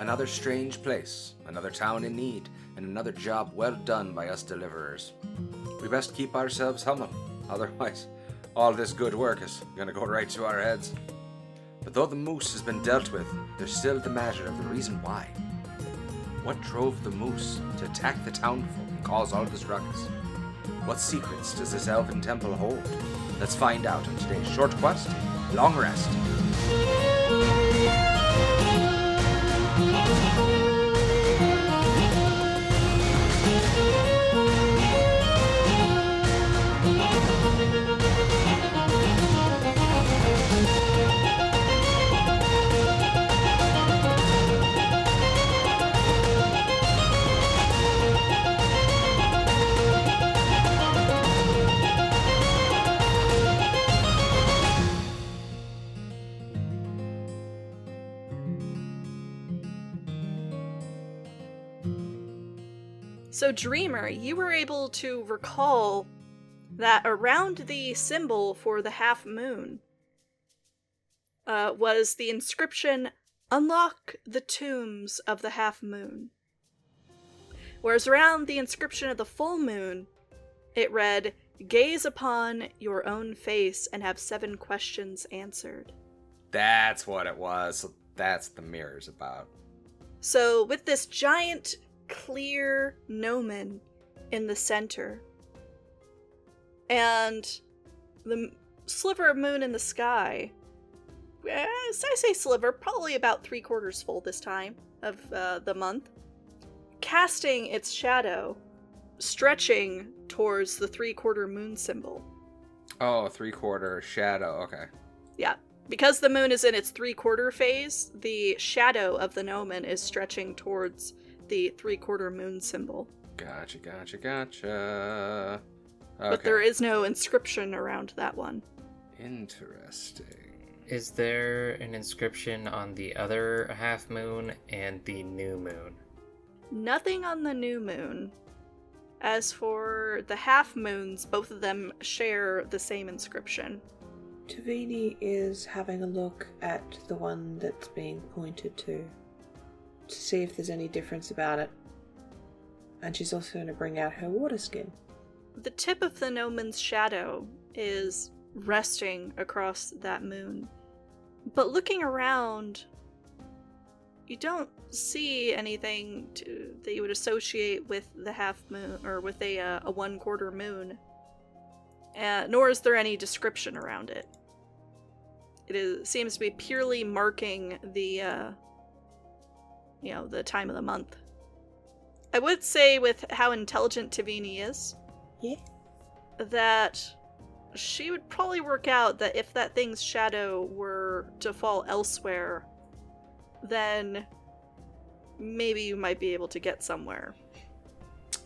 Another strange place, another town in need, and another job well done by us deliverers. We best keep ourselves humble, otherwise, all this good work is gonna go right to our heads. But though the moose has been dealt with, there's still the matter of the reason why. What drove the moose to attack the townfolk and cause all this ruckus? What secrets does this elven temple hold? Let's find out in today's short quest, Long Rest. So, Dreamer, you were able to recall that around the symbol for the half moon uh, was the inscription Unlock the tombs of the half moon. Whereas around the inscription of the full moon, it read, Gaze upon your own face and have seven questions answered. That's what it was. That's the mirror's about. So, with this giant clear gnomon in the center, and the sliver of moon in the sky, as I say sliver, probably about three quarters full this time of uh, the month, casting its shadow, stretching towards the three quarter moon symbol. Oh, three quarter shadow. Okay. Yeah. Because the moon is in its three quarter phase, the shadow of the gnomon is stretching towards the three quarter moon symbol. Gotcha, gotcha, gotcha. Okay. But there is no inscription around that one. Interesting. Is there an inscription on the other half moon and the new moon? Nothing on the new moon. As for the half moons, both of them share the same inscription. Tavini is having a look at the one that's being pointed to to see if there's any difference about it. And she's also going to bring out her water skin. The tip of the gnomon's shadow is resting across that moon. But looking around, you don't see anything to, that you would associate with the half moon or with a, uh, a one quarter moon. Uh, nor is there any description around it. It is, seems to be purely marking the, uh, you know, the time of the month. I would say, with how intelligent Tavini is, Yeah? that she would probably work out that if that thing's shadow were to fall elsewhere, then maybe you might be able to get somewhere.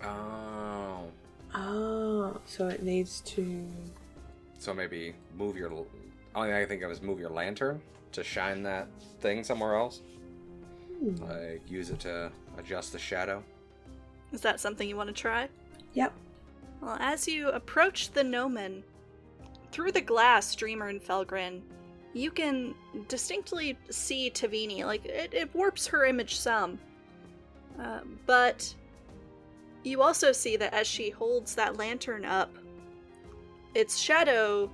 Oh. Oh, so it needs to. So maybe move your. Only thing I can think of is move your lantern to shine that thing somewhere else. Like use it to adjust the shadow. Is that something you want to try? Yep. Well, as you approach the gnomon, through the glass, Dreamer and Felgrin, you can distinctly see Tavini. Like, it, it warps her image some. Uh, but you also see that as she holds that lantern up, its shadow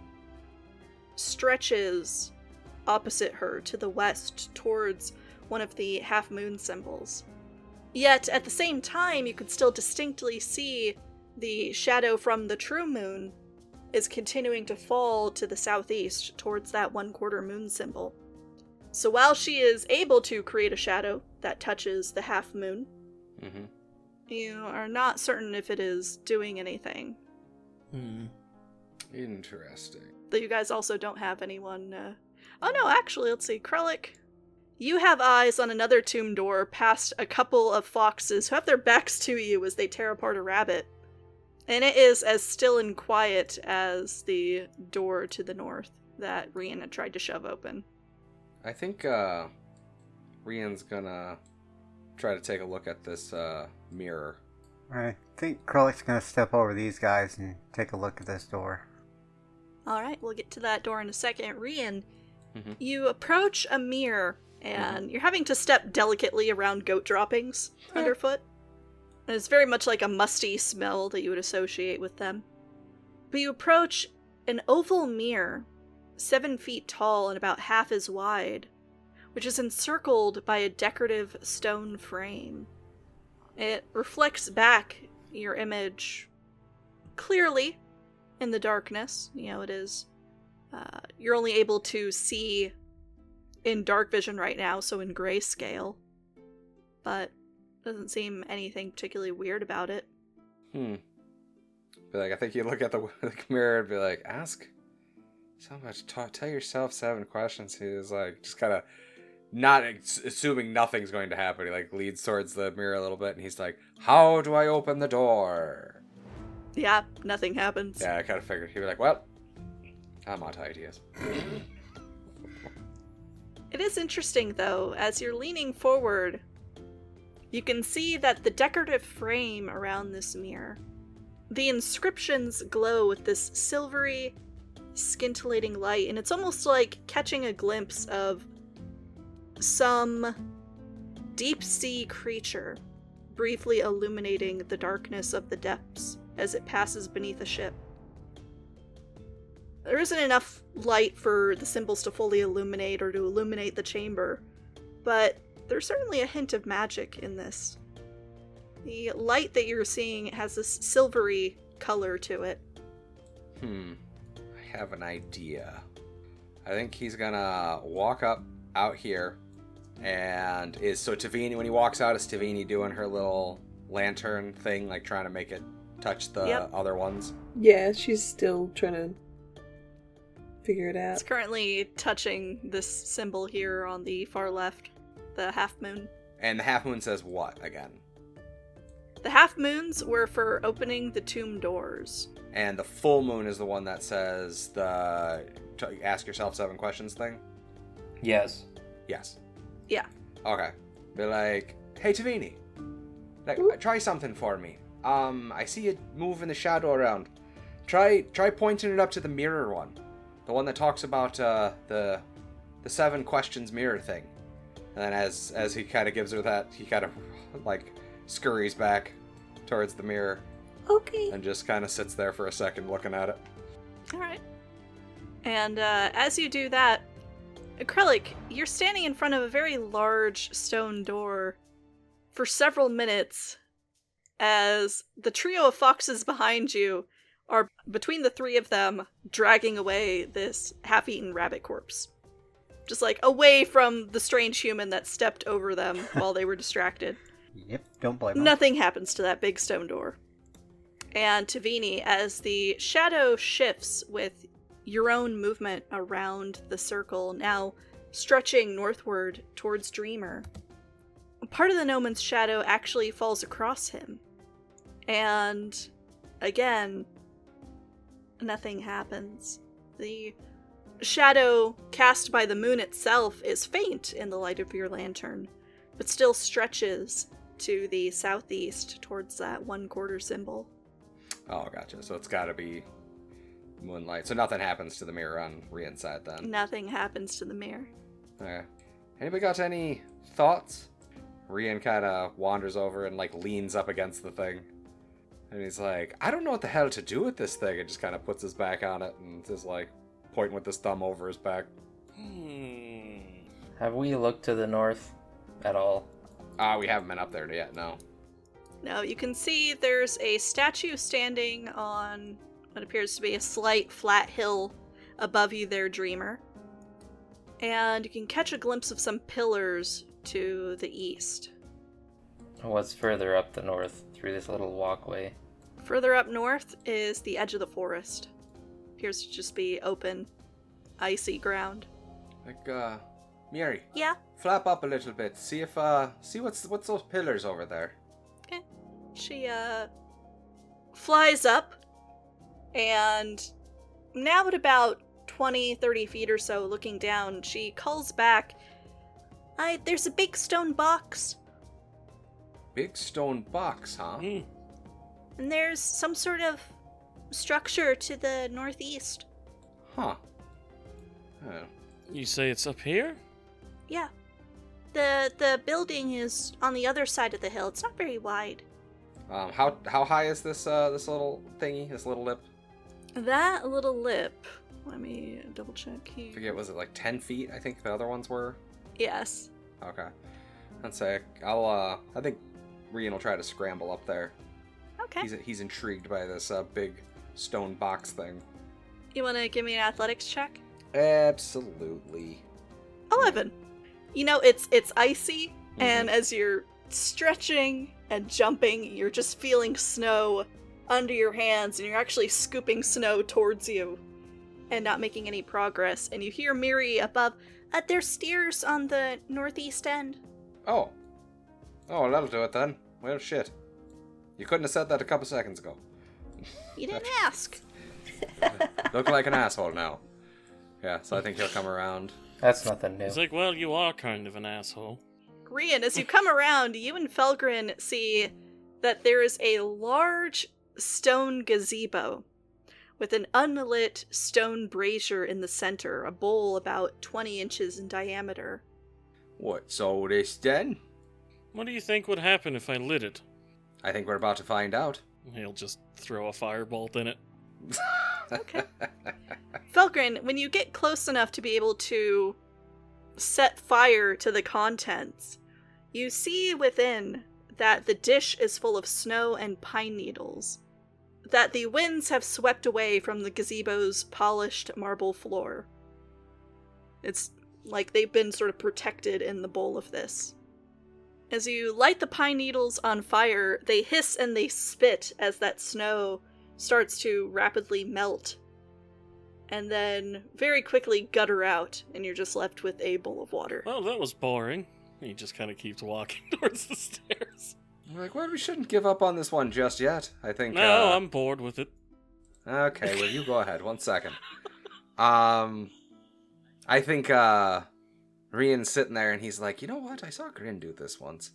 stretches opposite her to the west towards one of the half moon symbols. Yet at the same time, you could still distinctly see the shadow from the true moon is continuing to fall to the southeast towards that one quarter moon symbol. So while she is able to create a shadow that touches the half moon, Mm-hmm. you are not certain if it is doing anything. Hmm. Interesting. Though you guys also don't have anyone. Uh... Oh no, actually, let's see. Krellick, you have eyes on another tomb door past a couple of foxes who have their backs to you as they tear apart a rabbit. And it is as still and quiet as the door to the north that Rian had tried to shove open. I think uh Rian's gonna try to take a look at this uh mirror. I think Krellick's gonna step over these guys and take a look at this door. All right, we'll get to that door in a second. Rian, Mhm. you approach a mirror and you're having to step delicately around goat droppings underfoot. And it's very much like a musty smell that you would associate with them. But you approach an oval mirror, seven feet tall and about half as wide, which is encircled by a decorative stone frame. It reflects back your image clearly in the darkness. You know, it is. Uh, you're only able to see in dark vision right now, so in grayscale. But doesn't seem anything particularly weird about it. Hmm. Be like, I think you look at the, the mirror and be like, ask so much. Ta tell yourself seven questions. He's like, just kind of not ex- assuming nothing's going to happen. He like leads towards the mirror a little bit, and he's like, "How do I open the door?" Yeah, nothing happens. Yeah, I kind of figured he'd be like, "Well, I'm out of ideas." It is interesting, though, as you're leaning forward, you can see that the decorative frame around this mirror, the inscriptions glow with this silvery, scintillating light, and it's almost like catching a glimpse of some deep sea creature briefly illuminating the darkness of the depths as it passes beneath a ship. There isn't enough light for the symbols to fully illuminate or to illuminate the chamber, but there's certainly a hint of magic in this. The light that you're seeing has this silvery color to it. Hmm. I have an idea. I think he's gonna walk up out here, and is so Tavini when he walks out is Tavini doing her little lantern thing, like trying to make it touch the Yep. other ones. Yeah, she's still trying to figure it out. It's currently touching this symbol here on the far left, the half moon. And the half moon says what again? The half moons were for opening the tomb doors. And the full moon is the one that says the to ask yourself seven questions thing. Yes. Yes. Yeah. Okay. Be like, hey Tavini, like try something for me. Um, I see you moving the shadow around. Try try pointing it up to the mirror one, the one that talks about uh, the the seven questions mirror thing. And then as as he kind of gives her that, he kind of like scurries back towards the mirror Okay. and just kind of sits there for a second looking at it. All right. And uh, as you do that, Krellick, you're standing in front of a very large stone door for several minutes as the trio of foxes behind you are, between the three of them, dragging away this half eaten rabbit corpse. Just like away from the strange human that stepped over them while they were distracted. Yep, don't blame him. Nothing happens to that big stone door. And Tavini, as the shadow shifts with your own movement around the circle, now stretching northward towards Dreamer, part of the Gnomon's shadow actually falls across him. And again, nothing happens. The shadow cast by the moon itself is faint in the light of your lantern, but still stretches to the southeast towards that one quarter symbol. Oh, gotcha. So it's got to be moonlight. So nothing happens to the mirror on Rian's side then. Nothing happens to the mirror. Okay. Anybody got any thoughts? Rian kind of wanders over and like leans up against the thing. And he's like, I don't know what the hell to do with this thing. And just kind of puts his back on it and is like pointing with his thumb over his back. Hmm. Have we looked to the north at all? Ah, we haven't been up there yet, no. Now you can see there's a statue standing on what appears to be a slight flat hill above you there, Dreamer. And you can catch a glimpse of some pillars to the east. What's further up the north through this little walkway? Further up north is the edge of the forest. Appears to just be open, icy ground. Like, uh, Miri, Yeah, flap up a little bit. See if, uh, see what's what's those pillars over there. Okay. She uh flies up and now at about 20 30 feet or so looking down she calls back i there's a big stone box Big stone box, huh? Hmm. and there's some sort of structure to the northeast Huh. Oh. You say it's up here? yeah The the building is on the other side of the hill. It's not very wide. Um, how how high is this uh this little thingy? This little lip? That little lip. Let me double check here. I forget. Was it like ten feet? I think the other ones were. Yes. Okay. I'd say I'll. uh I think Rian will try to scramble up there. Okay. He's he's intrigued by this uh, big stone box thing. You want to give me an athletics check? Absolutely. 11 you know it's it's icy Mm-hmm. and as you're stretching and jumping you're just feeling snow under your hands and you're actually scooping snow towards you and not making any progress and you hear miri above uh, there's stairs on the northeast end Oh. Oh, that'll do it then. Well, shit. You couldn't have said that a couple seconds ago. you didn't ask Look like an asshole now. Yeah, so I think he'll come around. That's nothing new. He's like, well, you are kind of an asshole. Rian, as you come around, you and Felgrin see that there is a large stone gazebo with an unlit stone brazier in the center, a bowl about 20 inches in diameter. What's all this then? What do you think would happen if I lit it? I think we're about to find out. He'll just throw a firebolt in it. Okay. Felgrin, when you get close enough to be able to set fire to the contents, you see within that the dish is full of snow and pine needles, that the winds have swept away from the gazebo's polished marble floor. It's like they've been sort of protected in the bowl of this. As you light the pine needles on fire, they hiss and they spit as that snow starts to rapidly melt and then very quickly gutter out, and you're just left with a bowl of water. Well, that was boring. He just kind of keeps walking towards the stairs. We're like, well, we shouldn't give up on this one just yet. I think. No, uh, I'm bored with it. Okay, well, you go ahead. One second. Um, I think uh, Rian's sitting there and he's like, you know what? I saw Grin do this once.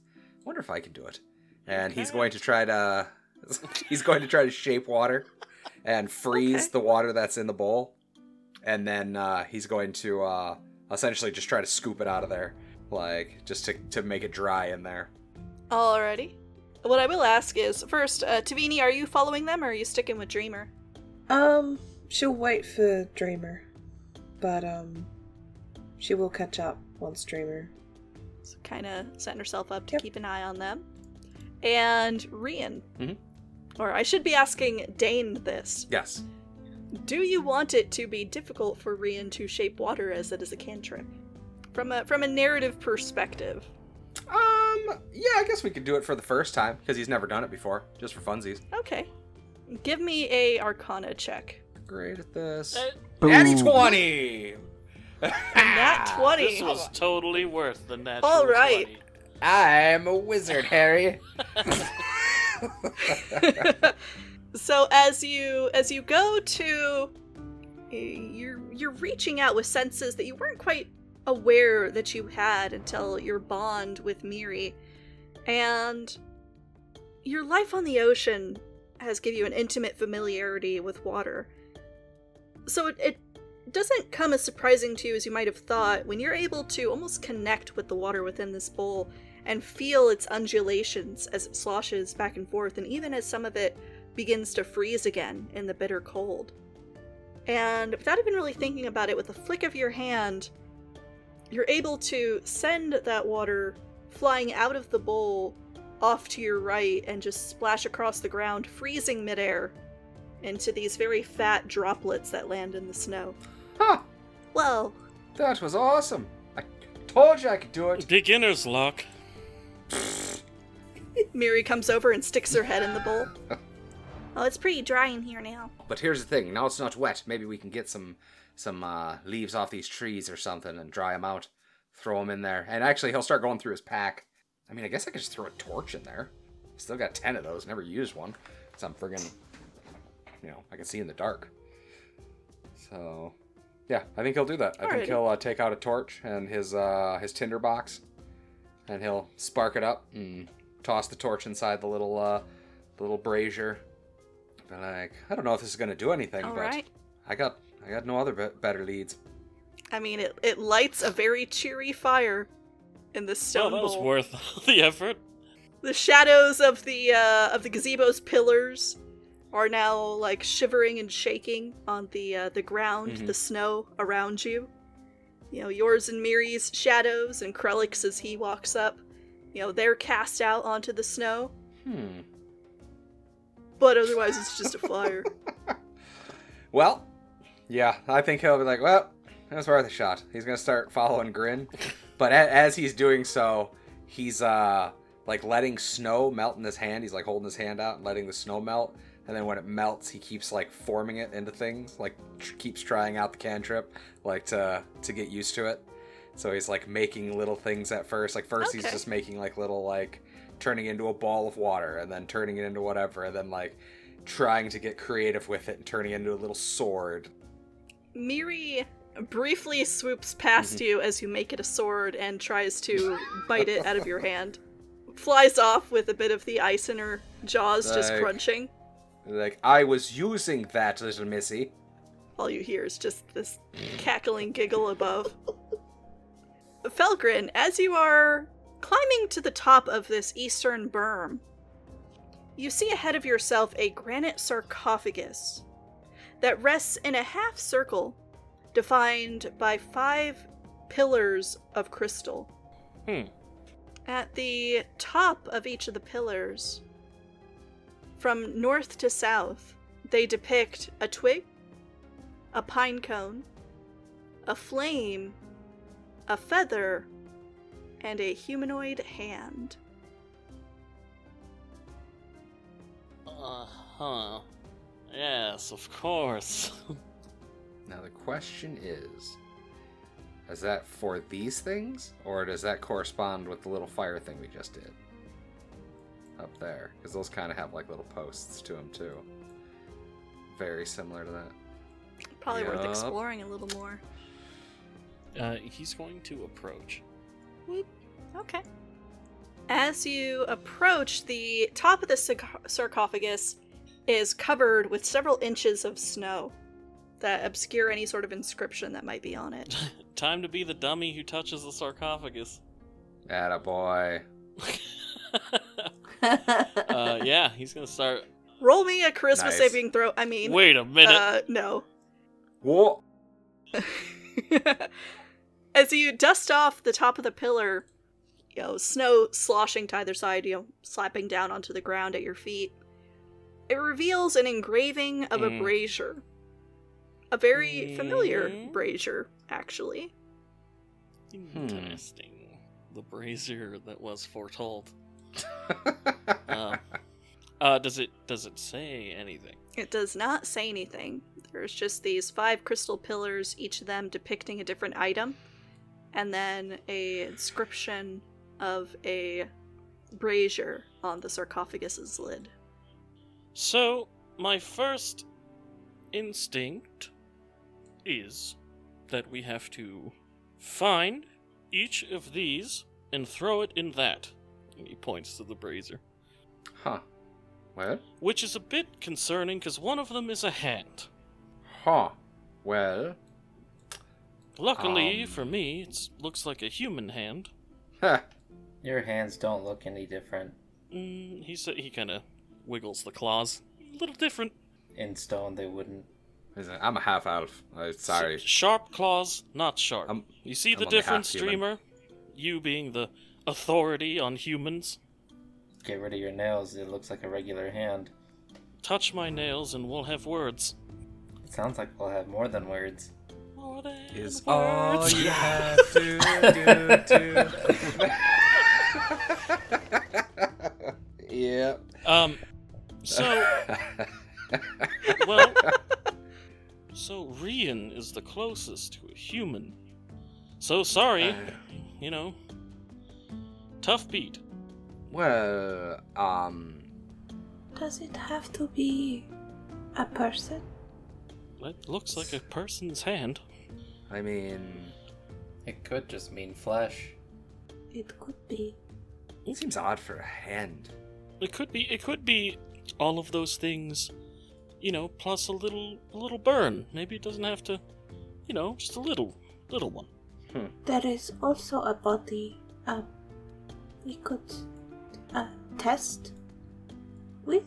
Wonder if I can do it. And he's going to try to. he's going to try to shape water and freeze Okay. the water that's in the bowl, and then uh, he's going to uh, essentially just try to scoop it out of there, like just to to make it dry in there. Alrighty. What I will ask is first, uh, Tavini, are you following them or are you sticking with Dreamer? Um, she'll wait for Dreamer, but um, she will catch up once Dreamer. So kind of setting herself up to Yep. keep an eye on them. And Rian. Mhm. Or I should be asking Dane this. Yes. Do you want it to be difficult for Rian to shape water as it is a cantrip? From a from a narrative perspective. Um. Yeah, I guess we could do it for the first time because he's never done it before, just for funsies. Okay. Give me a Arcana check. Great at this. Uh, Natty twenty. Nat 20. This was totally worth the natural All right. 20. I'm a wizard, Harry. so as you as you go to you're you're reaching out with senses that you weren't quite aware that you had until your bond with Miri and your life on the ocean has given you an intimate familiarity with water so it, it doesn't come as surprising to you as you might have thought when you're able to almost connect with the water within this bowl and feel its undulations as it sloshes back and forth, and even as some of it begins to freeze again in the bitter cold. And without even really thinking about it, with a flick of your hand, you're able to send that water flying out of the bowl off to your right and just splash across the ground, freezing midair into these very fat droplets that land in the snow. Huh, Well, that was awesome. I told you I could do it. Beginner's luck. Miri comes over and sticks her head in the bowl. Oh, it's pretty dry in here now. But here's the thing: now it's not wet. Maybe we can get some some uh, leaves off these trees or something and dry them out. Throw them in there, and actually he'll start going through his pack. I mean, I guess I could just throw a torch in there. Still got ten of those. Never used one. So I'm friggin', you know, I can see in the dark. So, yeah, I think he'll do that. I think he'll uh, take out a torch and his uh, his tinder box, and he'll spark it up and toss the torch inside the little uh, the little brazier. But like, I don't know if this is gonna do anything. All but right. I got I got no other be- better leads. I mean, it, it lights a very cheery fire, in the Well, stone that was worth the effort. The shadows of the uh, of the gazebo's pillars are now like shivering and shaking on the uh, the ground, Mhm. the snow around you. You know, yours and Miri's shadows and Krellick's as he walks up. You know, they're cast out onto the snow, Hmm. but otherwise it's just a fire. Well, yeah, I think he'll be like, well, it was worth a shot. He's gonna start following Grin, but a- as he's doing so, he's uh like letting snow melt in his hand. He's like holding his hand out and letting the snow melt, and then when it melts, he keeps like forming it into things. Like tr- keeps trying out the cantrip, like to to get used to it. So he's like making little things at first. Like first he's just making like little like turning into a ball of water, and then turning it into whatever, and then like trying to get creative with it and turning it into a little sword. Miri briefly swoops past mm-hmm. you as you make it a sword and tries to bite it out of your hand. Flies off with a bit of the ice in her jaws just crunching. Like I was using that little missy. All you hear is just this cackling giggle above. Felgrin, as you are climbing to the top of this eastern berm, you see ahead of yourself a granite sarcophagus that rests in a half circle defined by five pillars of crystal. Hmm. At the top of each of the pillars, from north to south, they depict a twig, a pine cone, a flame, a feather, and a humanoid hand. Uh huh. Yes, of course. Now the question is, is that for these things, or does that correspond with the little fire thing we just did? Up there, because those kind of have like little posts to them too. Very similar to that. Probably worth exploring a little more. Uh, he's going to approach. Whoop. Okay. As you approach, the top of the sarc- sarcophagus is covered with several inches of snow that obscure any sort of inscription that might be on it. Time to be the dummy who touches the sarcophagus. Atta boy. uh, yeah, he's gonna start. Roll me a charisma Nice. saving throw. I mean, Wait a minute. uh, no. Whoa! As you dust off the top of the pillar, you know, snow sloshing to either side, you know, slapping down onto the ground at your feet, it reveals an engraving of a Mm. brazier. A very familiar Mm. brazier, actually. Interesting. The brazier that was foretold. Uh, uh, does it does it say anything? It does not say anything. There's just these five crystal pillars, each of them depicting a different item, and then a inscription of a brazier on the sarcophagus's lid. So my first instinct is that we have to find each of these and throw it in that. And he points to the brazier, huh. Well? which is a bit concerning because one of them is a hand. Huh. Well? Luckily Um. for me, it looks like a human hand. Huh. Your hands don't look any different. Mm, he said he kind of wiggles the claws. A little different. In stone, they wouldn't. I'm a half elf. I'm sorry. S- sharp claws, not sharp. I'm- you see I'm the difference, human. Dreamer? You being the authority on humans. Get rid of your nails, it looks like a regular hand. Touch my nails and we'll have words. It sounds like we'll have more than words. More than Is words. all you have to do. yep. Um, so, well, so Rian is the closest to a human. So sorry, Uh. you know. Tough beat. well, um, Does it have to be a person? It looks like a person's hand. I mean, It could just mean flesh. It could be. it seems odd for a hand. It could be. It could be all of those things, you know, plus a little, a little burn. Maybe it doesn't have to, you know, just a little, little one. There is also a body Um, we could uh, test with.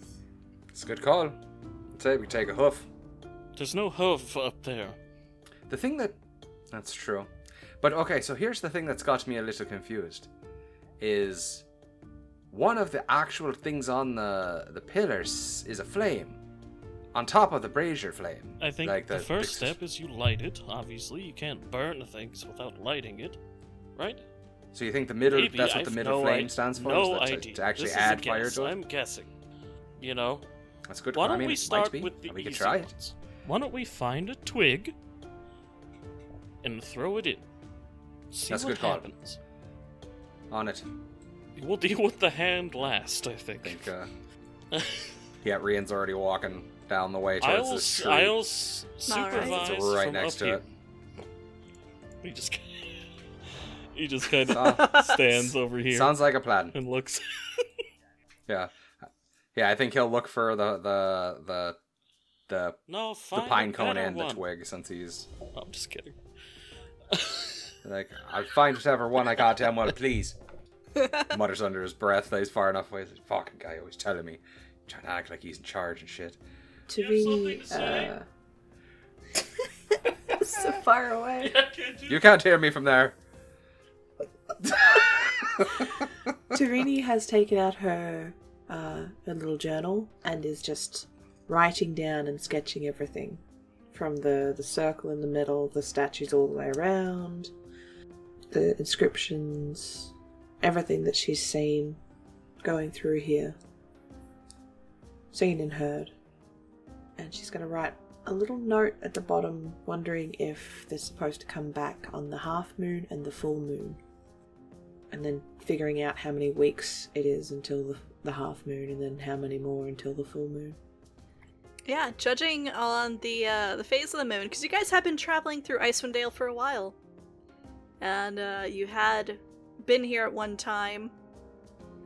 It's a good call. I'd say we take a hoof. There's no hoof up there. The thing that. That's true. But okay, so here's the thing that's got me a little confused. Is one of the actual things on the the pillars is a flame. On top of the brazier flame. I think Like the, the first big- step is you light it. Obviously, you can't burn things without lighting it, right? So you think the middle Maybe, that's what the I've middle no flame i- stands for? No is that to- idea. to, actually This is a add fire guess. to it? I'm guessing. You know, That's good. why call. don't I mean, we it might start be. with the we could easy try it. ones? Why don't we find a twig and throw it in? See That's a what good call. happens. On it. We'll deal with the hand last, I I think. think. Uh, yeah, Rian's already walking down the way towards I'll this s- tree. I'll s- All right. supervise It's right from next up to here. it. He just he just kind of stands over here Sounds like a plan. and looks. Yeah, yeah. I think he'll look for the the the the, no, the pine cone better and the twig since he's I'm just kidding. like, I'll find whatever one I goddamn well, please. Mutters under his breath, that he's far enough away. This fucking guy always telling me, trying to act like he's in charge and shit. To You have something be uh, so far away. You can't hear me from there. Tavini has taken out her uh, her little journal and is just writing down and sketching everything from the the circle in the middle, the statues all the way around, the inscriptions, everything that she's seen going through here, seen and heard. And she's going to write a little note at the bottom, wondering if they're supposed to come back on the half moon and the full moon and then figuring out how many weeks it is until the, the half moon, and then how many more until the full moon. Yeah, judging on the uh, the phase of the moon, because you guys have been traveling through Icewind Dale for a while, and uh, you had been here at one time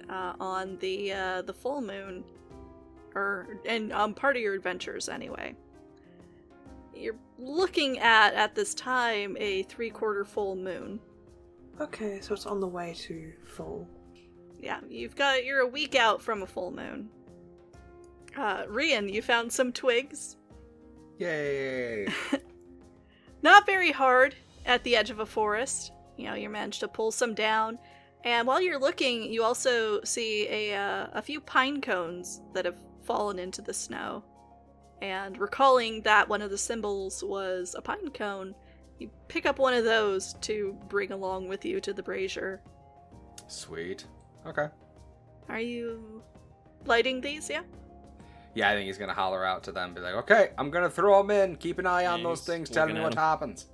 uh, on the uh, the full moon, or and on part of your adventures anyway. You're looking at at this time a three quarter full moon. Okay, so it's on the way to full. Yeah, you've got you're a week out from a full moon. Uh, Rian, you found some twigs. Yay! Not very hard at the edge of a forest. You know, you managed to pull some down. And while you're looking, you also see a, uh, a few pine cones that have fallen into the snow. And recalling that one of the symbols was a pine cone, you pick up one of those to bring along with you to the brazier. Sweet. Okay. Are you lighting these? Yeah? Yeah, I think he's gonna holler out to them, be like, "Okay, I'm gonna throw them in. Keep an eye on Yeah, those things. Tell me what at 'em. happens."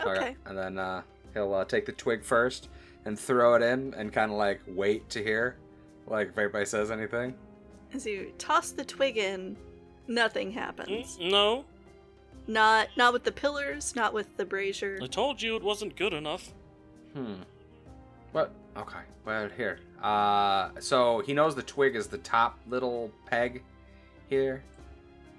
Okay. And then uh, he'll uh, take the twig first and throw it in, and kind of like wait to hear, like if anybody says anything. As you toss the twig in, nothing happens. Mm, no, Not not with the pillars, not with the brazier. I told you it wasn't good enough. Hmm. What? Okay. Well, here. Uh, so he knows the twig is the top little peg here.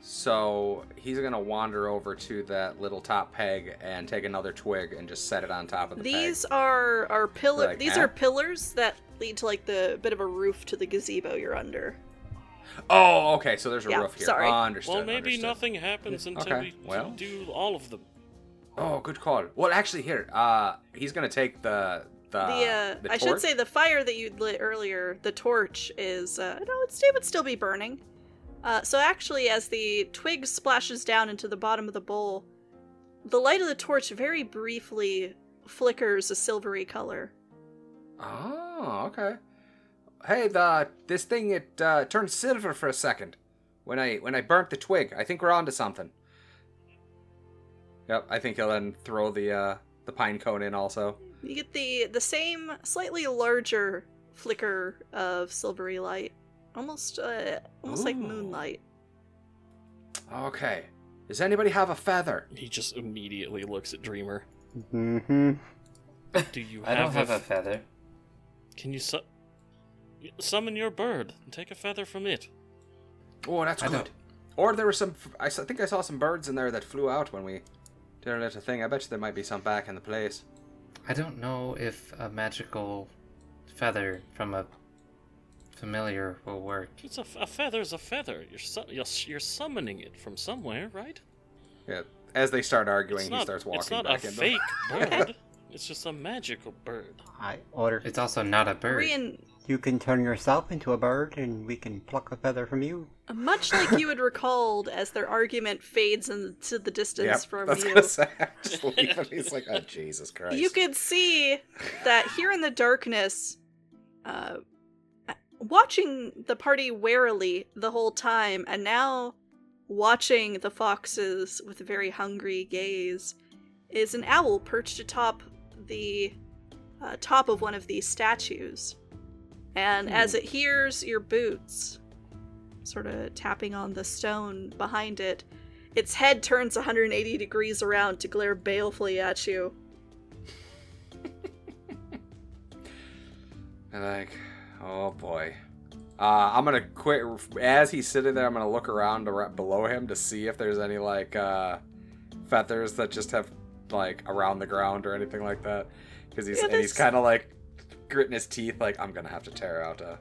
So he's gonna wander over to that little top peg and take another twig and just set it on top of the These peg. are are pillar. Like these that? are pillars that lead to like the bit of a roof to the gazebo you're under. Oh, okay. So there's a Yeah, roof here. sorry. Oh, understood. well, maybe understood. nothing happens until Okay, we well. do all of them. Oh, good call. Well, actually, here. Uh, he's gonna take the the. the uh, the I should say the fire that you lit earlier, the torch is uh, no, it's, it would still be burning. Uh, so actually, as the twig splashes down into the bottom of the bowl, the light of the torch very briefly flickers a silvery color. Oh, okay. Hey, the this thing it uh, turned silver for a second when I when I burnt the twig. I think we're onto something. Yep, I think he'll then throw the uh, the pine cone in also. You get the the same slightly larger flicker of silvery light, almost uh, almost like moonlight. Okay. Does anybody have a feather? He just immediately looks at Dreamer. Mm-hmm. Do you have, I don't have a f- feather. Can you su- summon your bird and take a feather from it? Oh, that's I good. don't- Or there were some. I think I saw some birds in there that flew out when we did our little thing. I bet you there might be some back in the place. I don't know if a magical feather from a familiar will work. It's a, a feather's a feather. You're, su- you're you're summoning it from somewhere, right? Yeah. As they start arguing, It's he starts walking it's not back a in. fake bird. It's just a magical bird. I order. It's also not a bird. Rian, You can turn yourself into a bird, and we can pluck a feather from you. much like you had recalled as their argument fades into the distance Yep, from that's you, gonna say. Just leave him. He's like, oh Jesus Christ. you could see that here in the darkness, uh, watching the party warily the whole time, and now watching the foxes with a very hungry gaze, is an owl perched atop the uh, top of one of these statues. And as it hears your boots, sort of tapping on the stone behind it, its head turns 180 degrees around to glare balefully at you. And like, oh boy. Uh, I'm gonna quit as he's sitting there. I'm gonna look around ar- below him to see if there's any like uh, feathers that just have like around the ground or anything like that. Because he's Yeah, and he's kind of like gritting his teeth, like I'm gonna have to tear out a,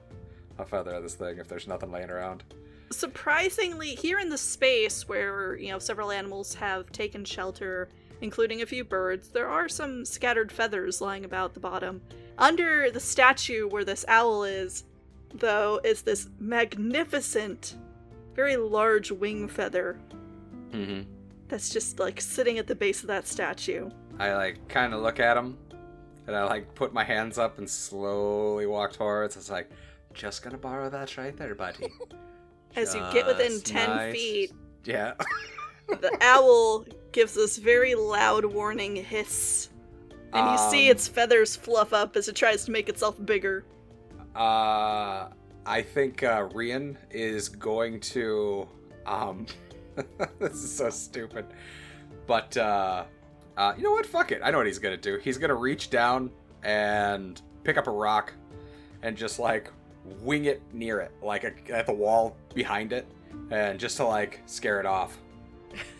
a feather of this thing if there's nothing laying around. surprisingly here in the space where you know several animals have taken shelter including a few birds there are some scattered feathers lying about the bottom under the statue where this owl is though is this magnificent very large wing feather Mm-hmm. that's just like sitting at the base of that statue I like kind of look at him, and I like put my hands up and slowly walk towards. It's like, just gonna borrow that right there, buddy. as you get within 10 nice. feet Yeah. the owl gives this very loud warning hiss and you see Um, its feathers fluff up as it tries to make itself bigger Uh, I think uh, Rian is going to. Um, this is so stupid, but uh, uh, you know what? Fuck it. I know what he's gonna do. He's gonna reach down and pick up a rock, and just like wing it near it, like a, at the wall behind it, and just to like scare it off.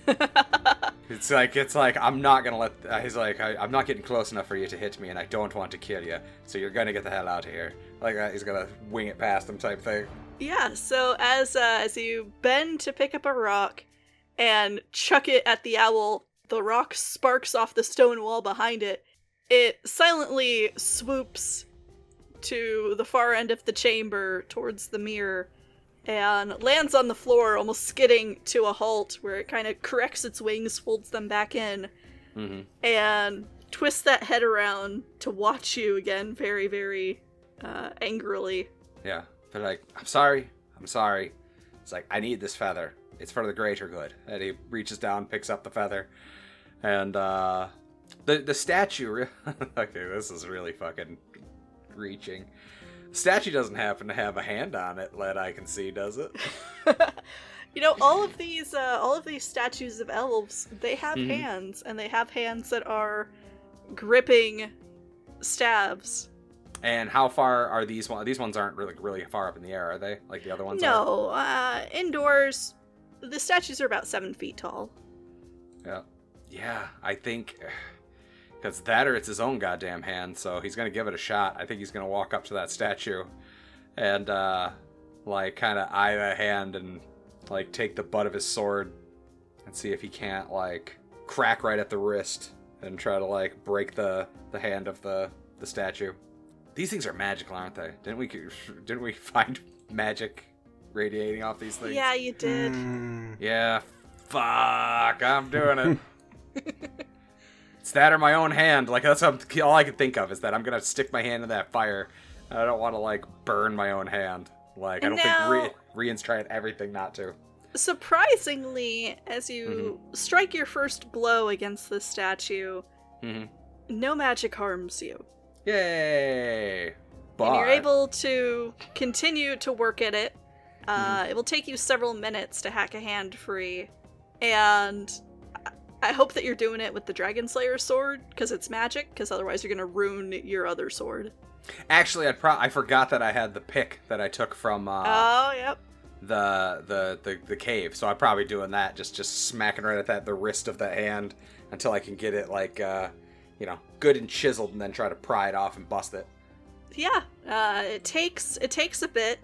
It's like it's like I'm not gonna let. Uh, he's like I, I'm not getting close enough for you to hit me, and I don't want to kill you. So you're gonna get the hell out of here. Like uh, he's gonna wing it past him, type thing. Yeah, so as uh, as you bend to pick up a rock and chuck it at the owl, the rock sparks off the stone wall behind it. It silently swoops to the far end of the chamber towards the mirror and lands on the floor, almost skidding to a halt, where it kind of corrects its wings, folds them back in, Mm-hmm. and twists that head around to watch you again, very, very uh, angrily. Yeah, but like I'm sorry, I'm sorry. It's like I need this feather. It's for the greater good. And he reaches down, picks up the feather, and uh, the the statue. re- okay, this is really fucking reaching. Statue doesn't happen to have a hand on it, that I can see, does it? you know, all of these, uh, all of these statues of elves, they have Mhm. hands, and they have hands that are gripping stabs. And how far are these ones? These ones aren't really really far up in the air, are they? Like the other ones? No, uh, indoors, the statues are about seven feet tall. Yeah. Yeah, I think because that or it's his own goddamn hand, so he's gonna give it a shot. I think he's gonna walk up to that statue and uh like kind of eye the hand and like take the butt of his sword and see if he can't like crack right at the wrist and try to like break the the hand of the the statue. These things are magical, aren't they? Didn't we didn't we find magic radiating off these things? Yeah, you did. Mm, Yeah, fuck, I'm doing it. it's that or my own hand. Like that's all I can think of is that I'm gonna stick my hand in that fire. I don't want to like burn my own hand. Like I don't Now- think Re- Rian's trying everything not to. Surprisingly, as you Mm-hmm. strike your first blow against the statue, hmm no magic harms you. Yay! But and you're able to continue to work at it. Uh, Mm-hmm. It will take you several minutes to hack a hand free, and I- hope that you're doing it with the Dragon Slayer sword because it's magic. Because otherwise, you're gonna ruin your other sword. actually, I pro- I forgot that I had the pick that I took from uh, oh, yep. the, the the the cave. So I'm probably doing that, just just smacking right at that the wrist of the hand until I can get it like uh, you know, good and chiseled, and then try to pry it off and bust it. Yeah, uh, it takes it takes a bit,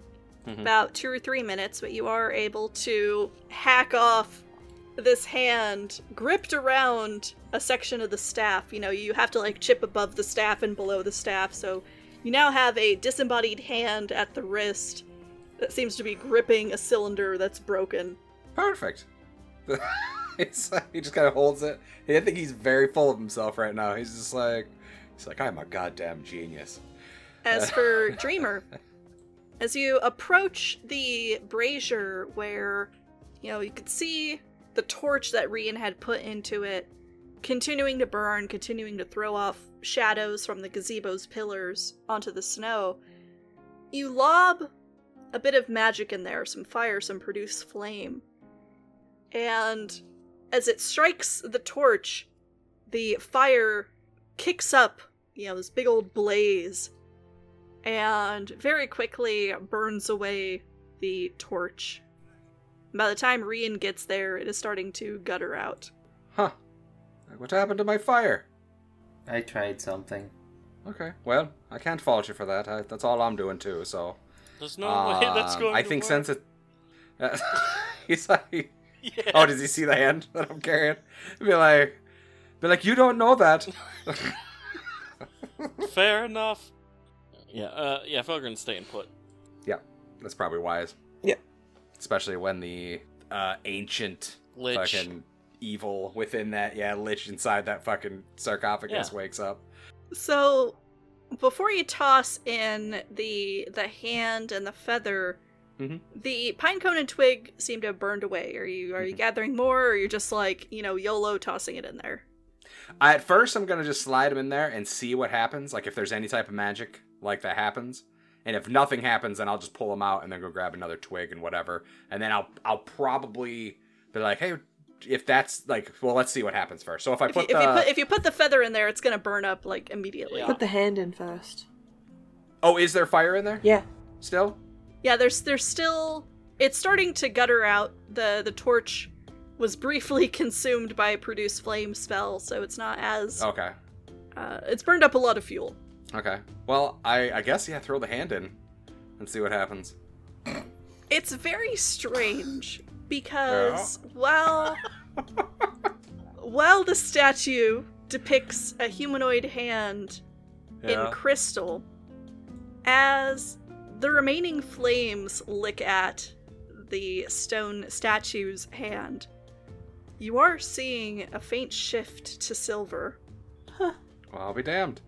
Mhm. about two or three minutes, but you are able to hack off this hand gripped around a section of the staff. You know, you have to like chip above the staff and below the staff, so you now have a disembodied hand at the wrist that seems to be gripping a cylinder that's broken. Perfect. it's like, he just kind of holds it. I think he's very full of himself right now. He's just like, he's like, I'm a goddamn genius. As for Dreamer, as you approach the brazier where, you know, you could see the torch that Rian had put into it continuing to burn, continuing to throw off shadows from the gazebo's pillars onto the snow, you lob a bit of magic in there, some fire, some produce flame. And as it strikes the torch, the fire kicks up, you know, this big old blaze and very quickly burns away the torch. By the time Rian gets there, it is starting to gutter out. Huh. What happened to my fire? I tried something. Okay. Well, I can't fault you for that. I, that's all I'm doing too. So. There's no way that's um, going I to think work. since it. he's like, Yeah. oh, does he see the hand that I'm carrying? Be like, be like, you don't know that. Fair enough. Yeah, uh, yeah, Felgren's staying put. Yeah, that's probably wise. Yep. Especially when the uh, ancient Lich. fucking evil within that, yeah, lich inside that fucking sarcophagus Yeah. wakes up. So, before you toss in the the hand and the feather, Mhm. the pine cone and twig seem to have burned away. Are you are you Mhm. gathering more, or you're you just like you know YOLO tossing it in there? At first, I'm gonna just slide them in there and see what happens. Like if there's any type of magic like that happens, and if nothing happens, then I'll just pull them out and then go grab another twig and whatever. And then I'll I'll probably be like, hey, if that's like, well, let's see what happens first. So if I If you, put if the you put if you put the feather in there, it's gonna burn up like immediately. Yeah. Put the hand in first. oh, is there fire in there Yeah. still? Yeah, there's there's still it's starting to gutter out. The the torch was briefly consumed by a produce flame spell, so it's not as Okay. uh, it's burned up a lot of fuel. Okay. Well, I I guess yeah, throw the hand in and see what happens. It's very strange because while while the statue depicts a humanoid hand in crystal, as the remaining flames lick at the stone statue's hand, you are seeing a faint shift to silver. Well, I'll be damned.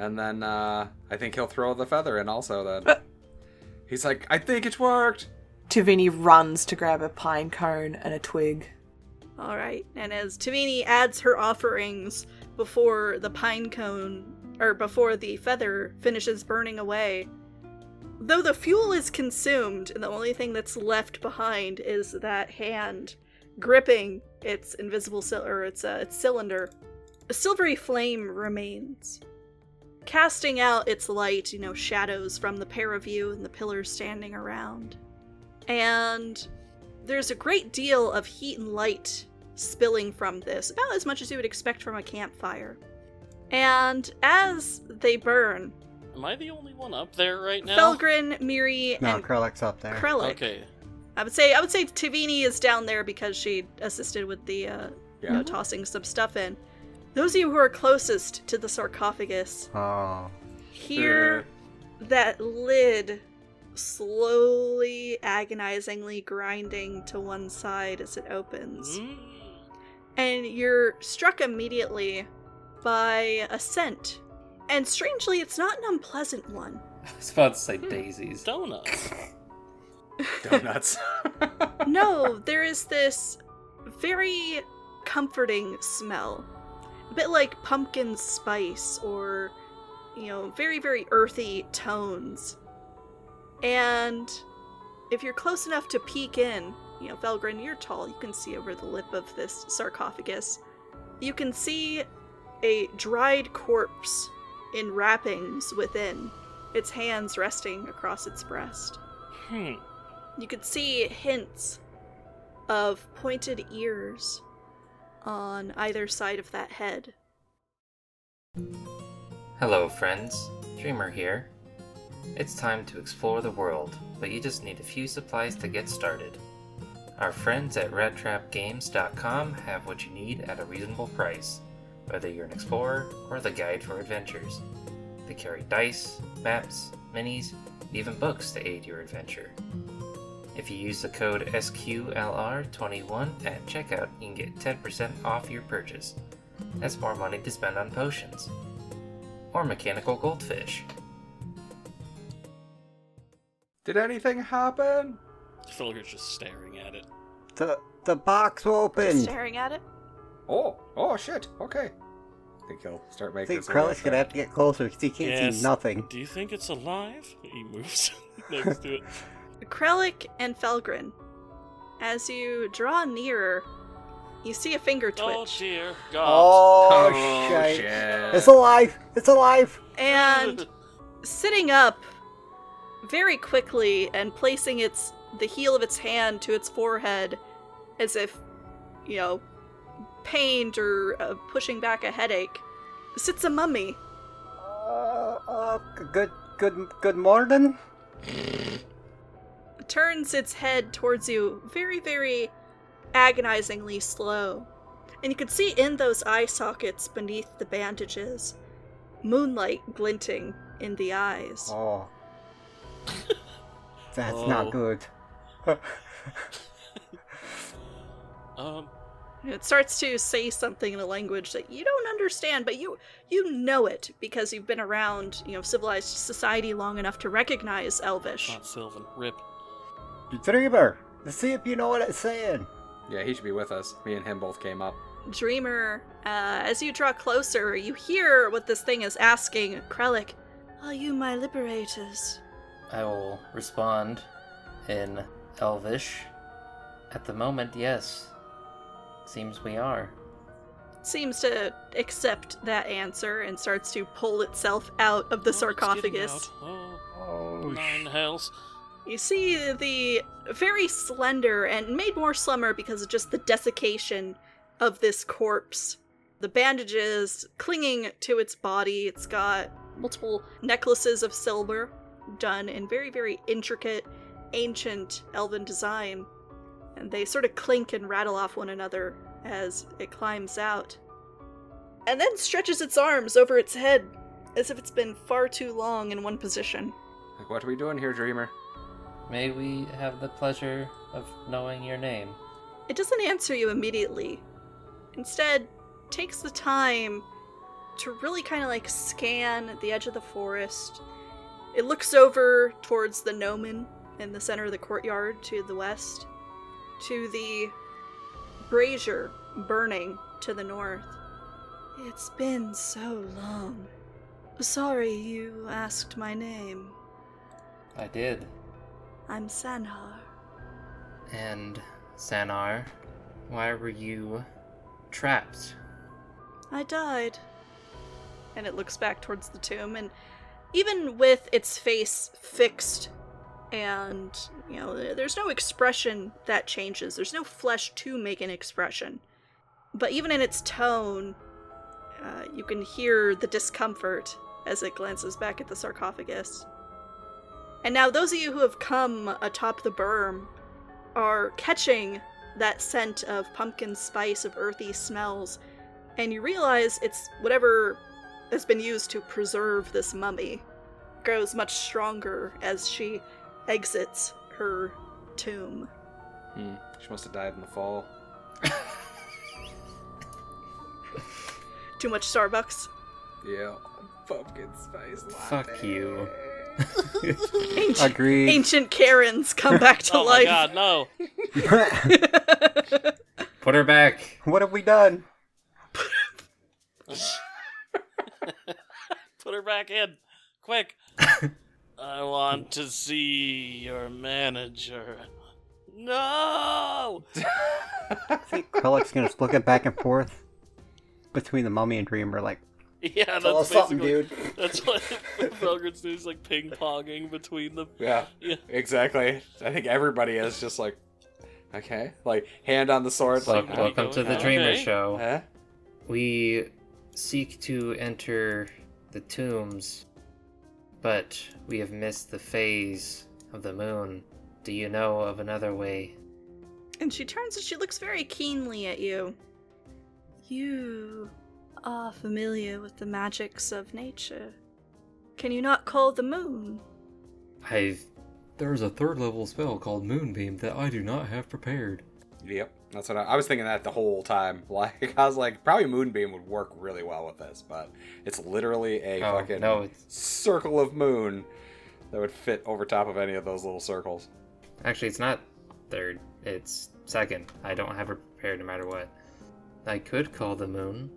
And then uh, I think he'll throw the feather in also. Then Uh. he's like, I think it's worked. Tavini runs to grab a pine cone and a twig. All right, and as Tavini adds her offerings before the pine cone or before the feather finishes burning away, though the fuel is consumed and the only thing that's left behind is that hand gripping its invisible cy- or its uh, its cylinder, a silvery flame remains, casting out its light, you know, shadows from the pair of you and the pillars standing around, and there's a great deal of heat and light spilling from this, about as much as you would expect from a campfire. And as they burn, Am I the only one up there right now? Felgrin, Miri, No, and Krellick's up there. Krellick. Okay. I would say I would say Tavini is down there because she assisted with the uh, you know tossing some stuff in. Those of you who are closest to the sarcophagus Oh. hear that lid slowly, agonizingly grinding to one side as it opens. Mm. and you're struck immediately by a scent. And strangely, it's not an unpleasant one. I was about to say daisies. Donuts. Donuts. No, there is this very comforting smell. A bit like pumpkin spice or, you know, very, very earthy tones. And if you're close enough to peek in, you know, Felgrin, you're tall, you can see over the lip of this sarcophagus. You can see a dried corpse in wrappings within, its hands resting across its breast. Hmm. You could see hints of pointed ears on either side of that head. Hello, friends. Dreamer here. It's time to explore the world, but you just need a few supplies to get started. Our friends at RedTrapGames.com have what you need at a reasonable price, whether you're an explorer or the guide for adventures. They carry dice, maps, minis, and even books to aid your adventure. If you use the code SQLR21 at checkout, you can get 10% off your purchase. That's more money to spend on potions. Or mechanical goldfish. Did anything happen? Filger's just staring at it. The the box Just opened. staring at it. Oh, oh shit. Okay. I think he'll start I making. think his way Krell's gonna there. have to get closer because he can't Yes. see nothing. Do you think it's alive? He moves next to it. Krellick and Felgrin. As you draw nearer, you see a finger Oh twitch. dear God. Oh, Oh, shit. shit. It's alive! It's alive! and sitting up very quickly and placing its the heel of its hand to its forehead as if you know pained or uh, pushing back a headache sits a mummy Uh, uh, good, good, good morning. turns its head towards you very very agonizingly slow and you can see in those eye sockets beneath the bandages moonlight glinting in the eyes Oh, that's Oh. not good. Um, It starts to say something in a language that you don't understand, but you you know it because you've been around, you know, civilized society long enough to recognize Elvish. not Sylvan. Rip. Dreamer, see if you know what it's saying. Yeah, he should be with us. Me and him both came up. Dreamer, uh, as you draw closer, you hear what this thing is asking. Krellick, are you my liberators? I will respond in Elvish. At the moment, yes. Seems we are. Seems to accept that answer and starts to pull itself out of the Oh, it's sarcophagus. out. Oh, Oh, nine hells. You see the very slender and made more slumber because of just the desiccation of this corpse. The bandages clinging to its body. It's got multiple necklaces of silver done in very, very intricate, ancient elven design. And they sort of clink and rattle off one another as it climbs out. And then stretches its arms over its head as if it's been far too long in one position. Like, what are we doing here, Dreamer? May we have the pleasure of knowing your name? It doesn't answer you immediately. Instead, takes the time to really kind of like scan the edge of the forest. It looks over towards the gnomon in the center of the courtyard to the west, to the brazier burning to the north. It's been so long. Sorry you asked my name. I did. I'm Sanhar. And Sanar, why were you trapped? I died. And it looks back towards the tomb, and even with its face fixed, and, you know, there's no expression that changes. There's no flesh to make an expression. But even in its tone, uh, you can hear the discomfort as it glances back at the sarcophagus. And now, those of you who have come atop the berm are catching that scent of pumpkin spice, of earthy smells, and you realize it's whatever has been used to preserve this mummy grows much stronger as she exits her tomb. Hmm. She must have died in the fall. Too much Starbucks. Yeah. Pumpkin spice latte. Fuck you. Ancient, Agreed. ancient Karens come back to oh life. oh life. my god, no. Put her back! what have we done? Put her back in. Quick. I want to see your manager. No! I think Krellick's gonna just look it back and forth between the mummy and Dreamer, like, Yeah, that's tell us something, basically- dude. That's what Felgren's doing. He's like ping ponging between them. Yeah. Yeah. Exactly. I think everybody is just like, okay, like hand on the sword, Wel- like, Well- welcome to the Okay. Dreamer Okay. Show. huh? We seek to enter the tombs, but we have missed the phase of the moon. Do you know of another way? And she turns and she looks very keenly at you. You are familiar with the magics of nature. Can you not call the moon? I've There's a third level spell called Moonbeam that I do not have prepared. Yep, that's what I, I was thinking that the whole time. Like I was like, probably Moonbeam would work really well with this, but it's literally a Oh, fucking no, it's- circle of moon that would fit over top of any of those little circles. actually it's not third, it's second. I don't have it prepared no matter what. I could call the moon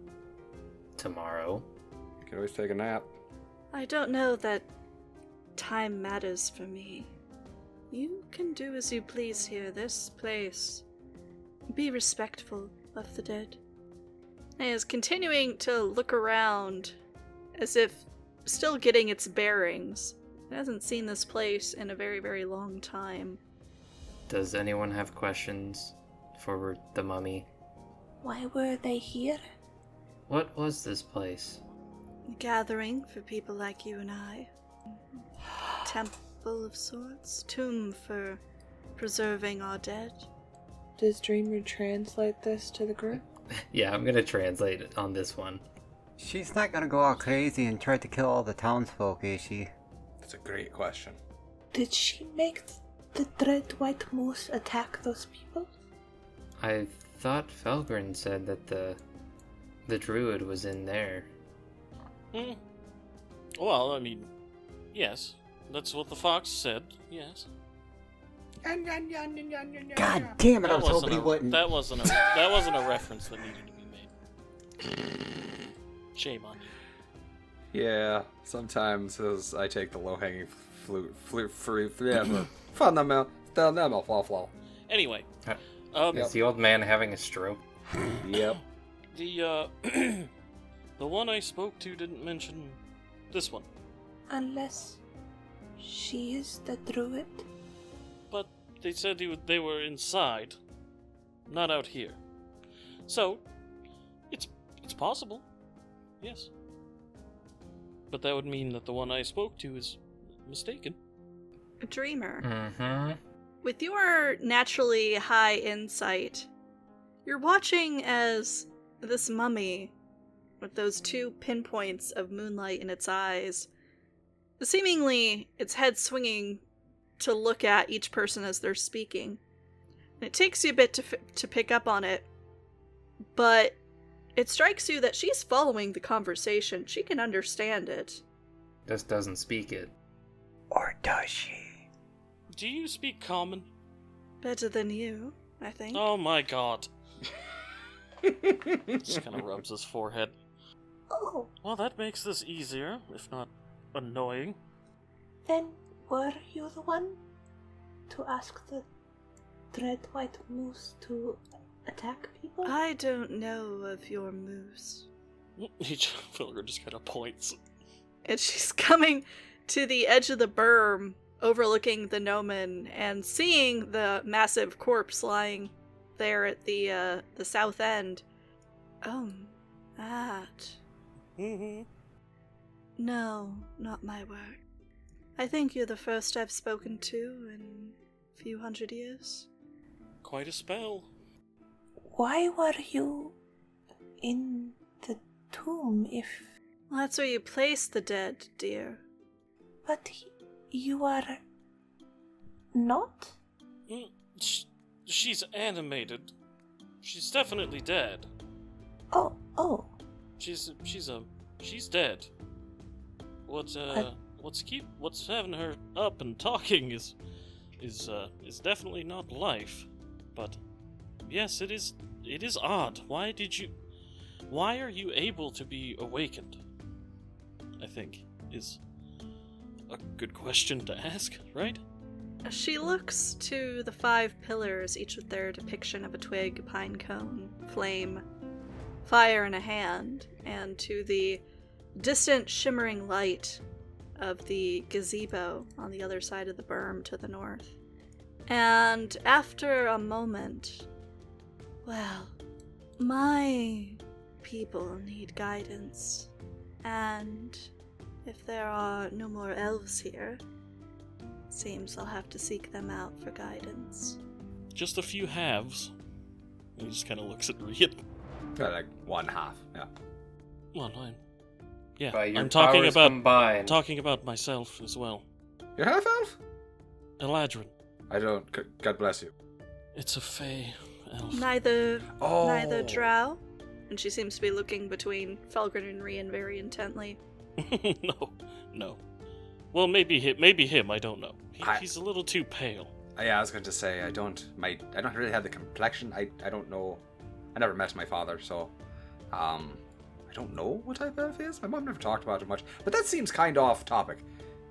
tomorrow. You can always take a nap. I don't know that time matters for me. You can do as you please here, this place. Be respectful of the dead. And is continuing to look around as if still getting its bearings. It hasn't seen this place in a very, very long time. Does anyone have questions for the mummy? Why were they here? What was this place? A gathering for people like you and I. Temple of sorts, tomb for preserving our dead. Does Dreamer translate this to the group? Yeah, I'm gonna translate it on this one. She's not gonna go all crazy and try to kill all the townsfolk, is she? That's a great question. Did she make the dread white moose attack those people? I thought Felgren said that the the druid was in there. Hmm. Well, I mean, yes. That's what the fox said, yes. God damn it! I That was wasn't hoping he wouldn't. That wasn't a that wasn't a reference that needed to be made. Shame on you. Yeah, sometimes as I take the low hanging flute, flute, fruit, yeah, fundamental, fundamental, flaw, flaw. Anyway, Uh, um, Is the old man having a stroke? Yep. The uh, the one I spoke to didn't mention this one, Unless she is the druid. but they said he, they were inside, not out here. So, it's it's possible, yes. But that would mean that the one I spoke to is mistaken. A dreamer. Mm-hmm. With your naturally high insight, you're watching as this mummy, with those two pinpoints of moonlight in its eyes, seemingly its head swinging to look at each person as they're speaking. And it takes you a bit to, f- to pick up on it, but it strikes you that she's following the conversation. She can understand it. Just doesn't speak it. Or does she? Do you speak common? Better than you, I think. Oh my god. Just kind of rubs his forehead. Oh, Well, that makes this easier, if not annoying. then were you the one to ask the dread white moose to attack people? I don't know of your moose. He just, Filger just kind of points. and she's coming to the edge of the berm overlooking the gnomon and seeing the massive corpse lying there at the uh, the south end oh that Mm-hmm. no not my work i think you're the first i've spoken to in a few hundred years Quite a spell. Why were you in the tomb if. well, that's where you place the dead dear But he- you are. not? Mm, sh- she's animated. She's definitely dead. Oh, oh. She's she's a she's dead. What uh What? what's keep what's having her up and talking is is uh is definitely not life. But yes, it is it is odd. Why did you why are you able to be awakened? I think is a good question to ask, right? She looks to the five pillars, each with their depiction of a twig, pine cone, flame, fire in a hand, and to the distant shimmering light of the gazebo on the other side of the berm to the north. And after a moment, well, my people need guidance. And if there are no more elves here, seems I'll have to seek them out for guidance. Just a few halves. He just kind of looks at Rian. Uh, like one half. Yeah. Well, I'm. Yeah, By your I'm talking powers about combined. talking about myself as well. You're half elf. Eladrin. I don't. g- God bless you. It's a fey elf. Neither Oh. neither drow. And she seems to be looking between Felgren and Rian very intently. no, no. Well, maybe him. Maybe him. I don't know. He, I- He's a little too pale. Yeah, I was going to say I don't. My I don't really have the complexion. I I don't know. I never met my father, so um, I don't know what type of is. My mom never talked about it much, but that seems kind of off topic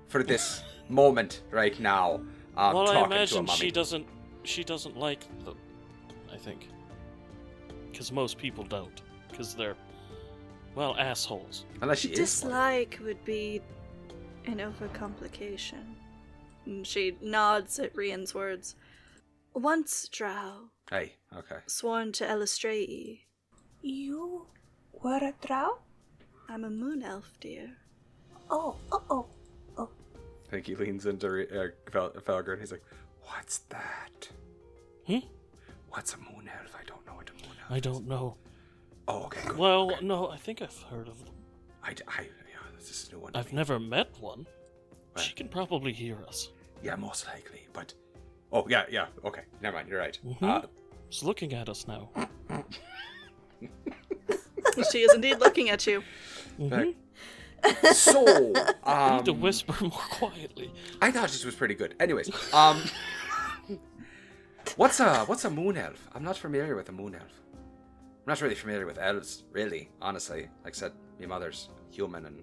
for this moment right now. Um, well, I talking to a imagine she doesn't. She doesn't like them. I think. Because most people don't. Because they're, well, assholes. Unless she is. one. Dislike would be an overcomplication. And she nods at Rian's words. Once drow, Hey, okay. sworn to Eilistraee. You were a drow? I'm a moon elf, dear. Oh, oh, oh. I think he leans into Re- uh, Fel- Felger and he's like, "What's that? Hmm? What's a moon elf? I don't know what a moon elf. I don't know. Oh, okay. Good. Well, okay. no, I think I've heard of them. I, I, yeah, this is a new one. I've me. never met one. Right. She can probably hear us. Yeah, most likely, but. Oh yeah, yeah. Okay, never mind. You're right. Mhm. Uh, She's looking at us now. she is indeed looking at you. Mhm. so, I need to um, whisper more quietly. I thought this was pretty good. Anyways, um, what's a what's a moon elf? I'm not familiar with a moon elf. I'm not really familiar with elves, really. Honestly, like I said, my mother's human, and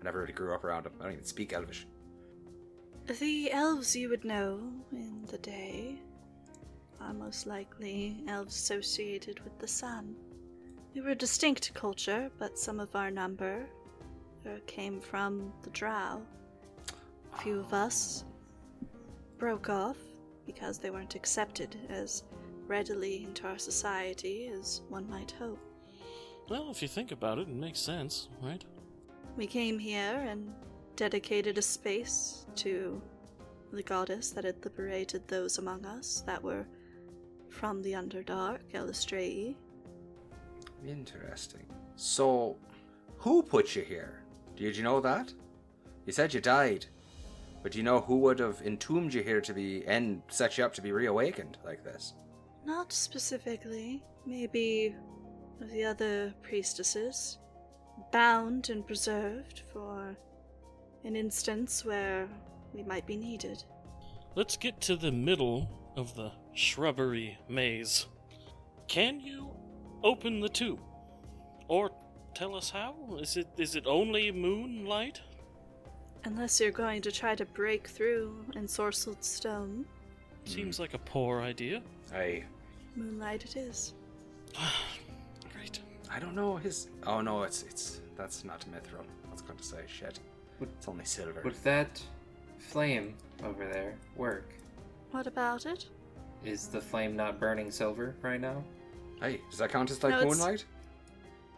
I never really grew up around them. I don't even speak Elvish. The elves you would know in the day are most likely elves associated with the sun. We were a distinct culture, but some of our number uh, came from the drow. A few of us broke off because they weren't accepted as readily into our society as one might hope. Well, if you think about it, it makes sense, right? We came here and dedicated a space to the goddess that had liberated those among us that were from the Underdark, Eilistraee. Interesting. So, who put you here? Did you know that? You said you died, but do you know who would have entombed you here to be and set you up to be reawakened like this? Not specifically. Maybe the other priestesses. Bound and preserved for an instance where we might be needed. Let's get to the middle of the shrubbery maze. Can you open the tube? Or tell us how? Is it is it only moonlight? Unless you're going to try to break through ensorcelled stone, Seems like a poor idea. I moonlight it is. Great. I don't know his. Oh no, it's it's that's not mithril. I was going to say shit. It's only silver. Would that flame over there work? What about it? Is the flame not burning silver right now? Hey, does that count as like No, it's- moonlight?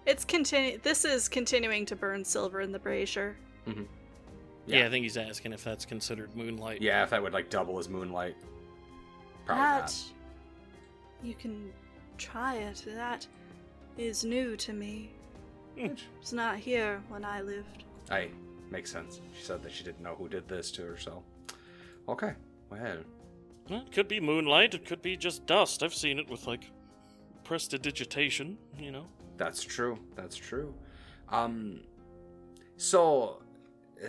It's continu- This is continuing to burn silver in the brazier. Yeah. Yeah. I think he's asking if that's considered moonlight. Yeah, if that would like double as moonlight. Probably that not. you can try it. That is new to me. Hmm. It's not here when I lived. Aye, makes sense. She said that she didn't know who did this to her, so. Okay, well. It could be moonlight, it could be just dust. I've seen it with like prestidigitation, you know. That's true. That's true. Um, so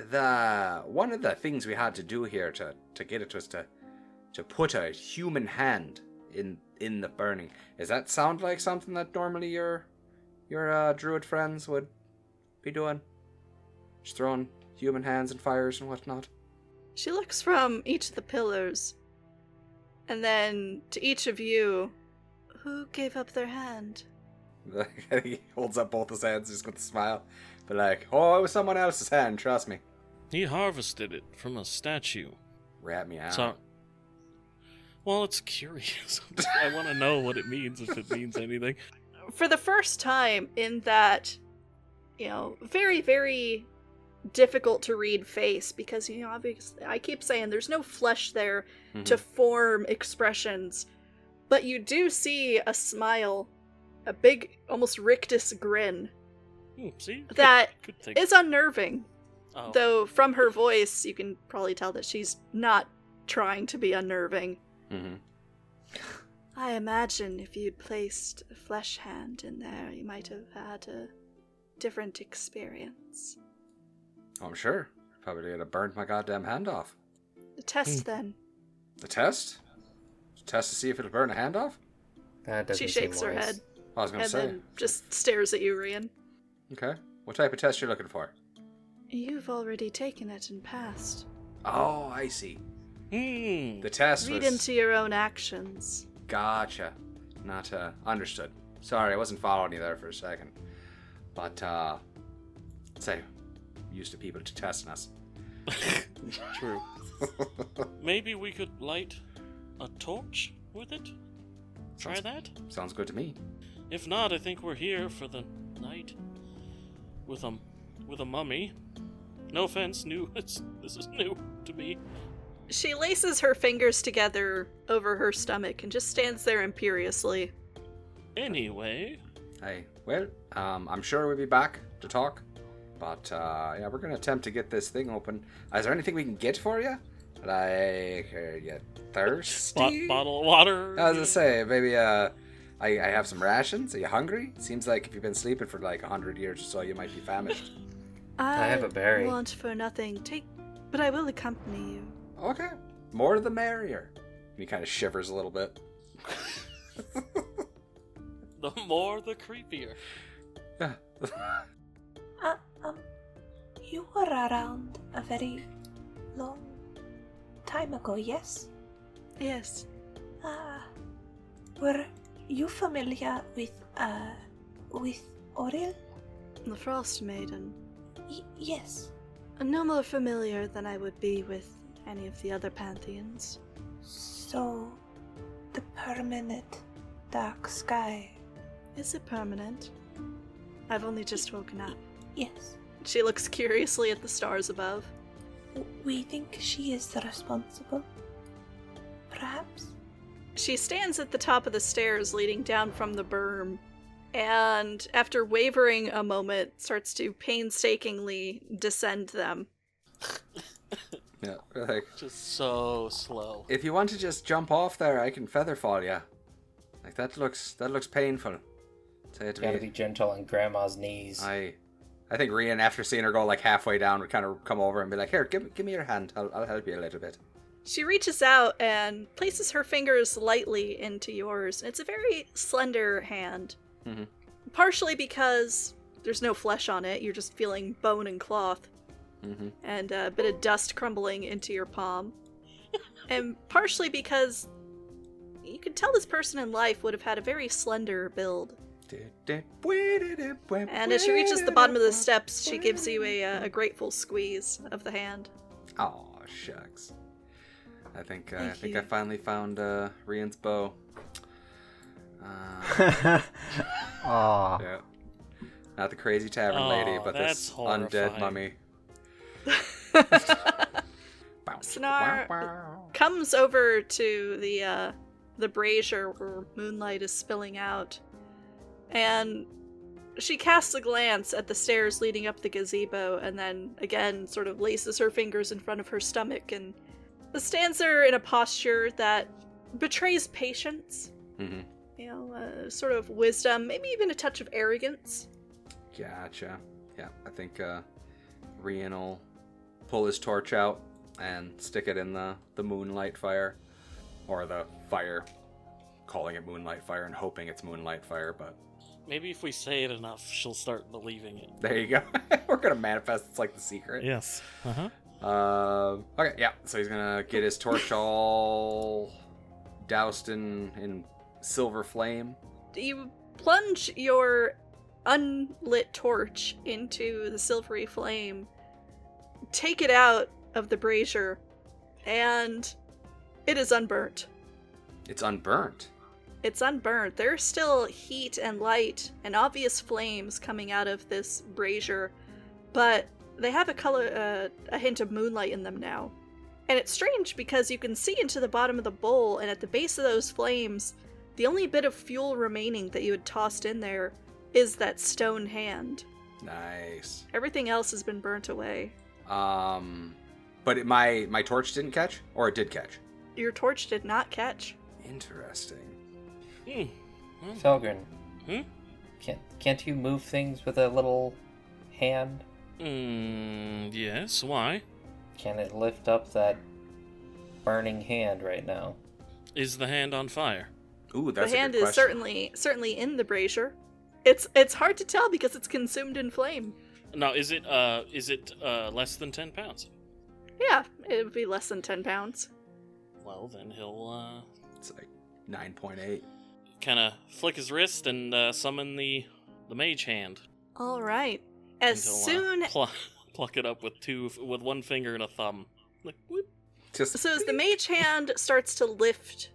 the one of the things we had to do here to to get it was to to put a human hand in in the burning. Does that sound like something that normally your your uh, druid friends would be doing? Just throwing human hands and fires and whatnot. She looks from each of the pillars, and then to each of you. Who gave up their hand? he holds up both his hands just with a smile, but like, oh, it was someone else's hand. Trust me. He harvested it from a statue. Rat me out. So, well, it's curious. I want to know what it means if it means anything. for the first time in that, you know, very, very difficult to read face because, you know, obviously, I keep saying there's no flesh there to Mhm. form expressions, but you do see a smile, a big, almost rictus grin Hmm, see? Good- that Good thing. is unnerving. Oh. Though from her voice, you can probably tell that she's not trying to be unnerving. Mhm. I imagine if you'd placed a flesh hand in there, you might have had a different experience. Oh, I'm sure. Probably gonna burned my goddamn hand off. The test, then. The test? Test to see if it'll burn a hand off? That doesn't She seem shakes her wise. head I was gonna and say. then just stares at you, Rian. Okay. What type of test you're looking for? You've already taken it and passed. Oh, I see. Hmm. The test Read was. into your own actions. Gotcha. Not uh, understood. Sorry, I wasn't following you there for a second. But uh, say, used to people to testing us. True. Maybe we could light a torch with it? Try Sounds- that? Sounds good to me. If not, I think we're here for the night. With a with a mummy. No offense, new. It's this is new to me. She laces her fingers together over her stomach and just stands there imperiously. Anyway, Hey, well, um, I'm sure we'll be back to talk. But uh, yeah, we're gonna attempt to get this thing open. Is there anything we can get for you? Like, are you thirsty? bo- bottle of water. I was gonna say, maybe uh, I, I have some rations. Are you hungry? Seems like if you've been sleeping for like a hundred years or so, you might be famished. I, have a berry. want for nothing. Take, but I will accompany you. okay, more the merrier. And he kind of shivers a little bit. The more the creepier. Yeah. Uh, um, you were around a very long time ago, yes? Yes. Ah, were you familiar with, uh, with Auril? The Frost Maiden. Y- yes. No more familiar than I would be with any of the other pantheons. So, the permanent dark sky. Is it permanent? I've only just woken up. Yes. She looks curiously at the stars above. We think she is responsible. Perhaps? She stands at the top of the stairs leading down from the berm, and after wavering a moment, starts to painstakingly descend them. Yeah, like Just so slow. if you want to just jump off there, I can feather fall you. Like that looks that looks painful. Say it to Gotta me. be gentle on Grandma's knees. I, I think Rian, after seeing her go like halfway down, would kind of come over and be like, "Here, give me, give me your hand. I'll, I'll help you a little bit." She reaches out and places her fingers lightly into yours. It's a very slender hand. Mhm. Partially because there's no flesh on it, you're just feeling bone and cloth, Mm-hmm. and a bit of dust crumbling into your palm. and partially because you could tell this person in life would have had a very slender build. And as she reaches the bottom of the steps, she gives you a, uh, a grateful squeeze of the hand. Oh shucks. I think uh, I think you. I finally found uh, Rian's beau. Uh, Aw. yeah. Not the crazy tavern Aw, lady, but that's this undead mummy. Sonar comes over to the uh, the brazier where moonlight is spilling out, and she casts a glance at the stairs leading up the gazebo, and then again sort of laces her fingers in front of her stomach and stands there in a posture that betrays patience. Mm-hmm. You know, uh, sort of wisdom, maybe even a touch of arrogance. Gotcha. Yeah, I think uh, Rian will pull his torch out and stick it in the, the moonlight fire. Or the fire. Calling it moonlight fire and hoping it's moonlight fire, but Maybe if we say it enough, she'll start believing it. there you go. We're gonna manifest it's like the secret. Yes. Uh huh. Um, okay, yeah. So he's gonna get his torch all doused in, in silver flame. You plunge your unlit torch into the silvery flame, take it out of the brazier, and it is unburnt. It's unburnt. It's unburnt. There's still heat and light and obvious flames coming out of this brazier, but they have a color, uh, a hint of moonlight in them now. And it's strange because you can see into the bottom of the bowl, and at the base of those flames, the only bit of fuel remaining that you had tossed in there is that stone hand. Nice. Everything else has been burnt away. Um, but it, my my torch didn't catch, or it did catch. Your torch did not catch. Interesting. Hmm. Well, Felgren, Hmm? can't can't you move things with a little hand? mm, yes, why? Can it lift up that burning hand right now? Is the hand on fire? Ooh, that's the a hand is certainly certainly in the brazier. It's it's hard to tell because it's consumed in flame. Now, is it uh is it uh less than ten pounds? Yeah, it would be less than ten pounds. Well, then he'll uh It's like nine point eight. Kind of flick his wrist and uh, summon the the mage hand. All right. As and uh, soon pl- pluck it up with two with one finger and a thumb. Like whoop. Just so as the mage hand starts to lift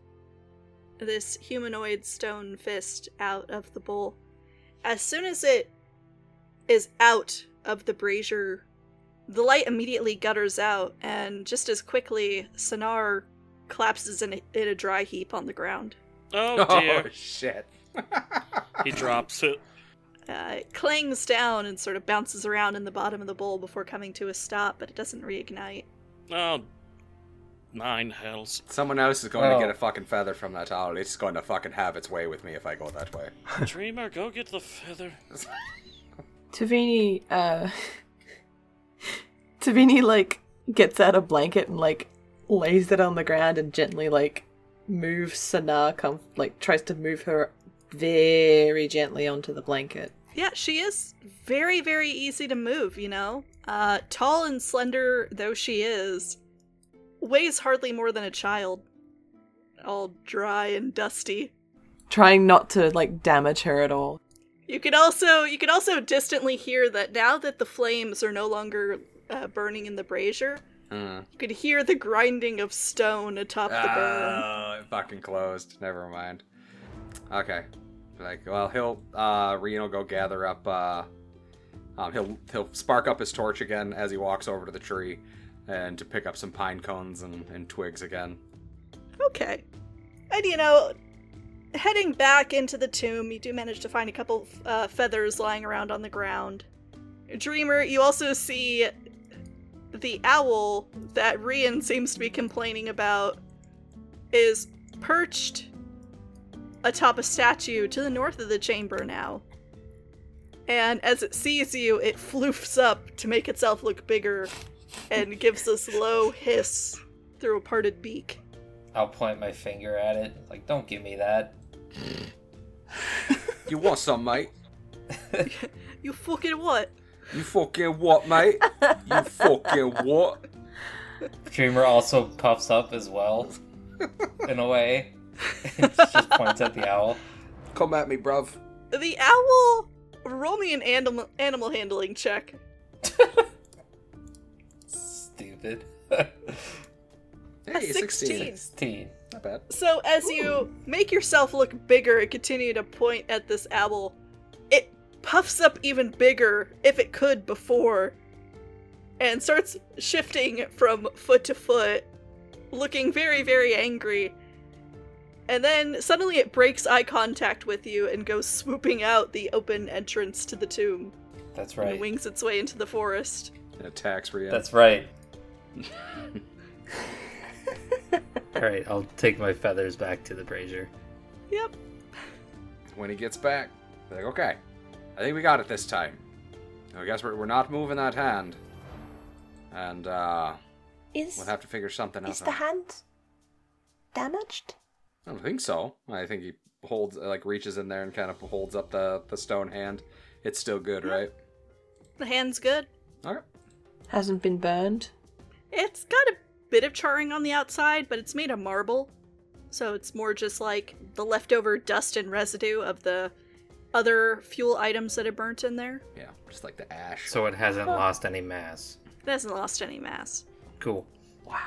this humanoid stone fist out of the bowl, as soon as it is out of the brazier, the light immediately gutters out, and just as quickly, Sonar collapses in a, in a dry heap on the ground. Oh oh dear! shit. he drops it. Uh, it clangs down and sort of bounces around in the bottom of the bowl before coming to a stop, but it doesn't reignite. Oh, nine hells! Someone else is going Oh. to get a fucking feather from that owl. It's going to fucking have its way with me if I go that way. Dreamer, go get the feather. Tavini, uh. Tavini, like, gets out a blanket and, like, lays it on the ground and gently, like, moves Sana, com- like, tries to move her very gently onto the blanket. Yeah, she is very, very easy to move, you know? Uh, tall and slender though she is, weighs hardly more than a child. All dry and dusty. Trying not to, like, damage her at all. You could also you could also distantly hear that now that the flames are no longer uh, burning in the brazier, Hmm. you could hear the grinding of stone atop the burn. Oh, it fucking closed. Never mind. Okay. Like, well, he'll uh Reno go gather up uh um he'll he'll spark up his torch again as he walks over to the tree and to pick up some pine cones and, and twigs again. Okay. And you know, heading back into the tomb, you do manage to find a couple uh, feathers lying around on the ground. Dreamer, you also see the owl that Rian seems to be complaining about is perched atop a statue to the north of the chamber now. And as it sees you, it floofs up to make itself look bigger and gives this low hiss through a parted beak. I'll point my finger at it. Like, don't give me that. You want some, mate? You fucking what? You fucking what, mate? You fucking what? Dreamer also puffs up as well, in a way. it just points at the owl. Come at me, bruv. The owl. Roll me an animal animal handling check. Stupid. Hey, A 16. 16. 16. Not bad. So as you make yourself look bigger and continue to point at this owl, it puffs up even bigger if it could before, and starts shifting from foot to foot, looking very very angry. And then suddenly it breaks eye contact with you and goes swooping out the open entrance to the tomb That's and right. wings its way into the forest. It attacks Rhea. That's right. Alright, I'll take my feathers back to the brazier. Yep. When he gets back, like, okay, I think we got it this time. I guess we're, we're not moving that hand. And, uh, Is we'll have to figure something else is the hand damaged? I don't think so. I think he holds, like, reaches in there and kind of holds up the, the stone hand. It's still good, right? The hand's good. Alright. Hasn't been burned. It's got a bit of charring on the outside, but it's made of marble. So it's more just like the leftover dust and residue of the other fuel items that had burnt in there. Yeah, just like the ash. So it hasn't lost any mass. It hasn't lost any mass. Cool. Wow.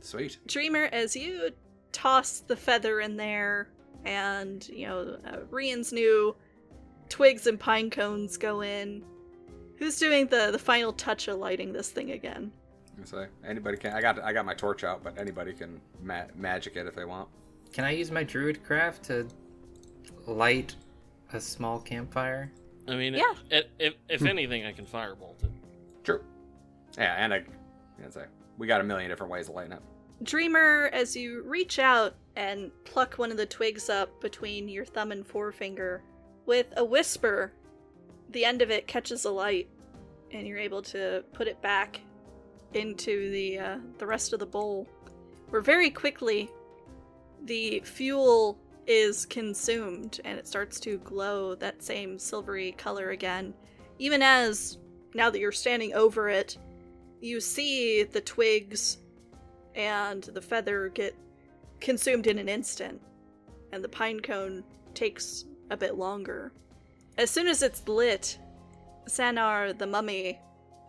Sweet. Dreamer, as you toss the feather in there, and you know, uh, Rian's new twigs and pine cones go in. Who's doing the the final touch of lighting this thing again? You say anybody can. I got I got my torch out, but anybody can ma- magic it if they want. Can I use my Druidcraft to light a small campfire? I mean, Yeah. if, if, if anything, I can firebolt it. True. Yeah, and I. Yeah, say we got a million different ways of lighting up. Dreamer, as you reach out and pluck one of the twigs up between your thumb and forefinger, with a whisper, the end of it catches a light, and you're able to put it back into the uh, the rest of the bowl. Where very quickly, the fuel is consumed, and it starts to glow that same silvery color again. Even as now that you're standing over it, you see the twigs and the feather get consumed in an instant, and the pine cone takes a bit longer. As soon as it's lit, Sanar, the mummy,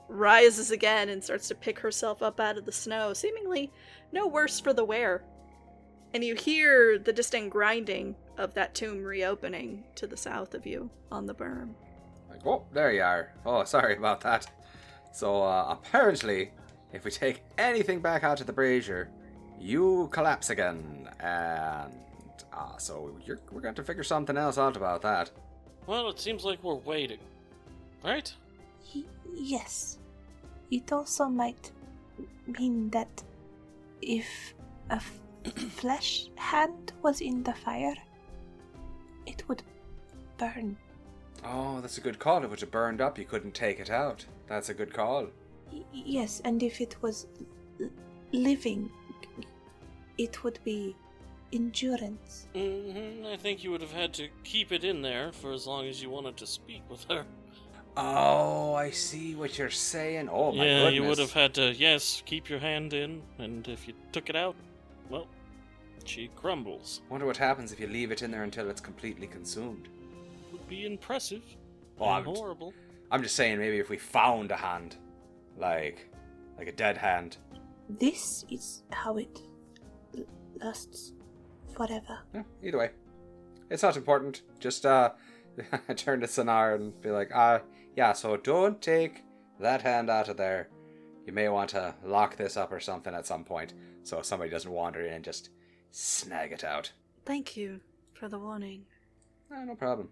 rises again and starts to pick herself up out of the snow, seemingly no worse for the wear. And you hear the distant grinding of that tomb reopening to the south of you on the berm. Like, oh, there you are. Oh, sorry about that. So uh, apparently, if we take anything back out of the brazier, you collapse again, and uh, so you're, we're going to figure something else out about that. Well, it seems like we're waiting. Right? Y- yes. It also might mean that if a f- flesh hand was in the fire, it would burn. Oh, that's a good call. If it was burned up, you couldn't take it out. That's a good call. Y- yes, and if it was l- living, it would be endurance. hmm I think you would have had to keep it in there for as long as you wanted to speak with her. Oh, I see what you're saying. Oh my yeah, goodness. you would have had to, yes, keep your hand in, and if you took it out, well, she crumbles. Wonder what happens if you leave it in there until it's completely consumed. Would be impressive. Oh, and I'm- horrible. I'm just saying, maybe if we found a hand, like, like a dead hand. This is how it l- lasts forever. Yeah, either way, it's not important. Just uh, turn to Sonar and be like, uh, yeah. So don't take that hand out of there. You may want to lock this up or something at some point, so somebody doesn't wander in and just snag it out. Thank you for the warning. Eh, no problem.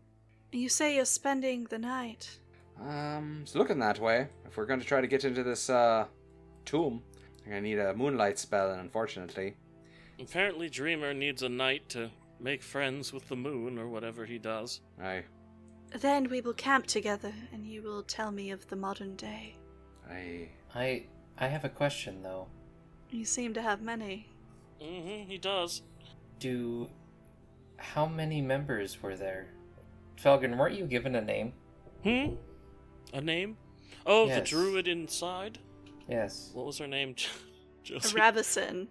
You say you're spending the night. Um, it's looking that way. If we're going to try to get into this uh tomb, I'm gonna need a moonlight spell, and unfortunately, Apparently, Dreamer needs a night to make friends with the moon or whatever he does. I, Then we will camp together, and you will tell me of the modern day. I, I I have a question though. You seem to have many. Hmm he does. Do how many members were there? Felgen, weren't you given a name? Hmm? A name? Oh, the druid inside? Yes. What was her name? Josie? Ravison.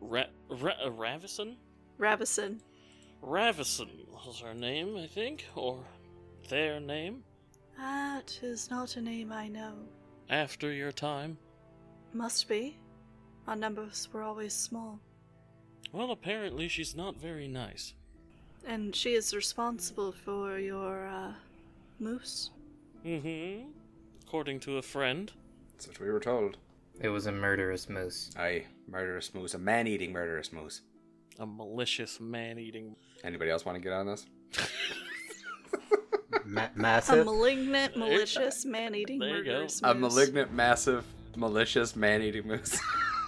Ra- Ra- Ravison? Ravison. Ravison was her name, I think, or their name. That is not a name I know. After your time. Must be. Our numbers were always small. Well, apparently she's not very nice. And she is responsible for your, uh, moose. Mm-hmm. According to a friend. that's what we were told. It was a murderous moose. Aye, murderous moose, a man-eating murderous moose. A malicious man-eating. Anybody else want to get on this? Ma- A massive. malignant, malicious, man-eating There you go. A malignant, massive, malicious man-eating moose.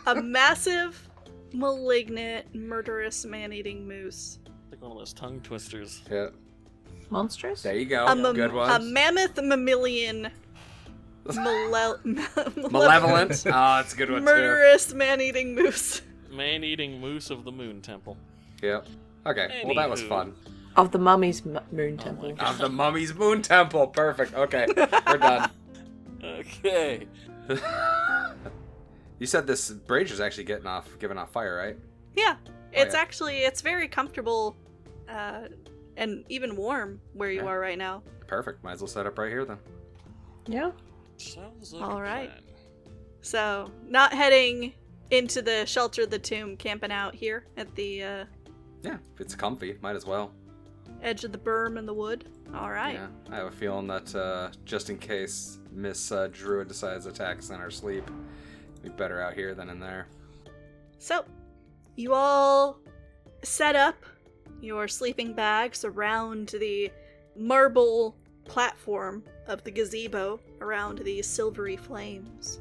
A massive, malignant, murderous, man-eating moose. Like one of those tongue twisters. yeah, Monstrous? there you go. a, mam- Good a mammoth mammalian male- Malevolent. Oh, ah, it's a good one too. murderous man-eating moose. Man-eating moose of the moon temple. Yeah. Okay. Well, that was fun. Of the mummy's m- moon temple. Oh of the mummy's moon temple. Perfect. Okay, we're done. Okay. You said this brazier's actually getting off, giving off fire, right? Yeah, it's yeah. actually it's very comfortable, uh, and even warm where you Yeah. are right now. Perfect. Might as well set up right here then. Yeah. Sounds like All a plan. So not heading into the shelter of the tomb, camping out here at the uh, Yeah, if it's comfy, might as well. Edge of the berm and the wood. All right. Yeah, I have a feeling that uh, just in case Miss uh, Druid decides to attack us in our sleep, we better out here than in there. So, you all set up your sleeping bags around the marble platform of the gazebo around these silvery flames.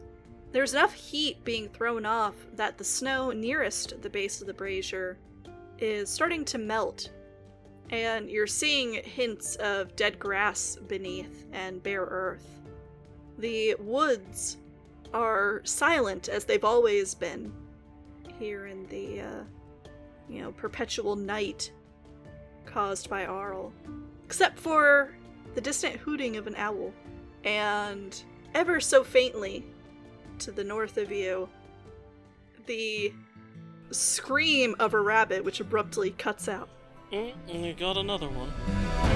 There's enough heat being thrown off that the snow nearest the base of the brazier is starting to melt, and you're seeing hints of dead grass beneath and bare earth. The woods are silent as they've always been here in the, uh, you know, perpetual night caused by Auril. Except for the distant hooting of an owl, and ever so faintly to the north of you, the scream of a rabbit which abruptly cuts out. Mm, and you got another one.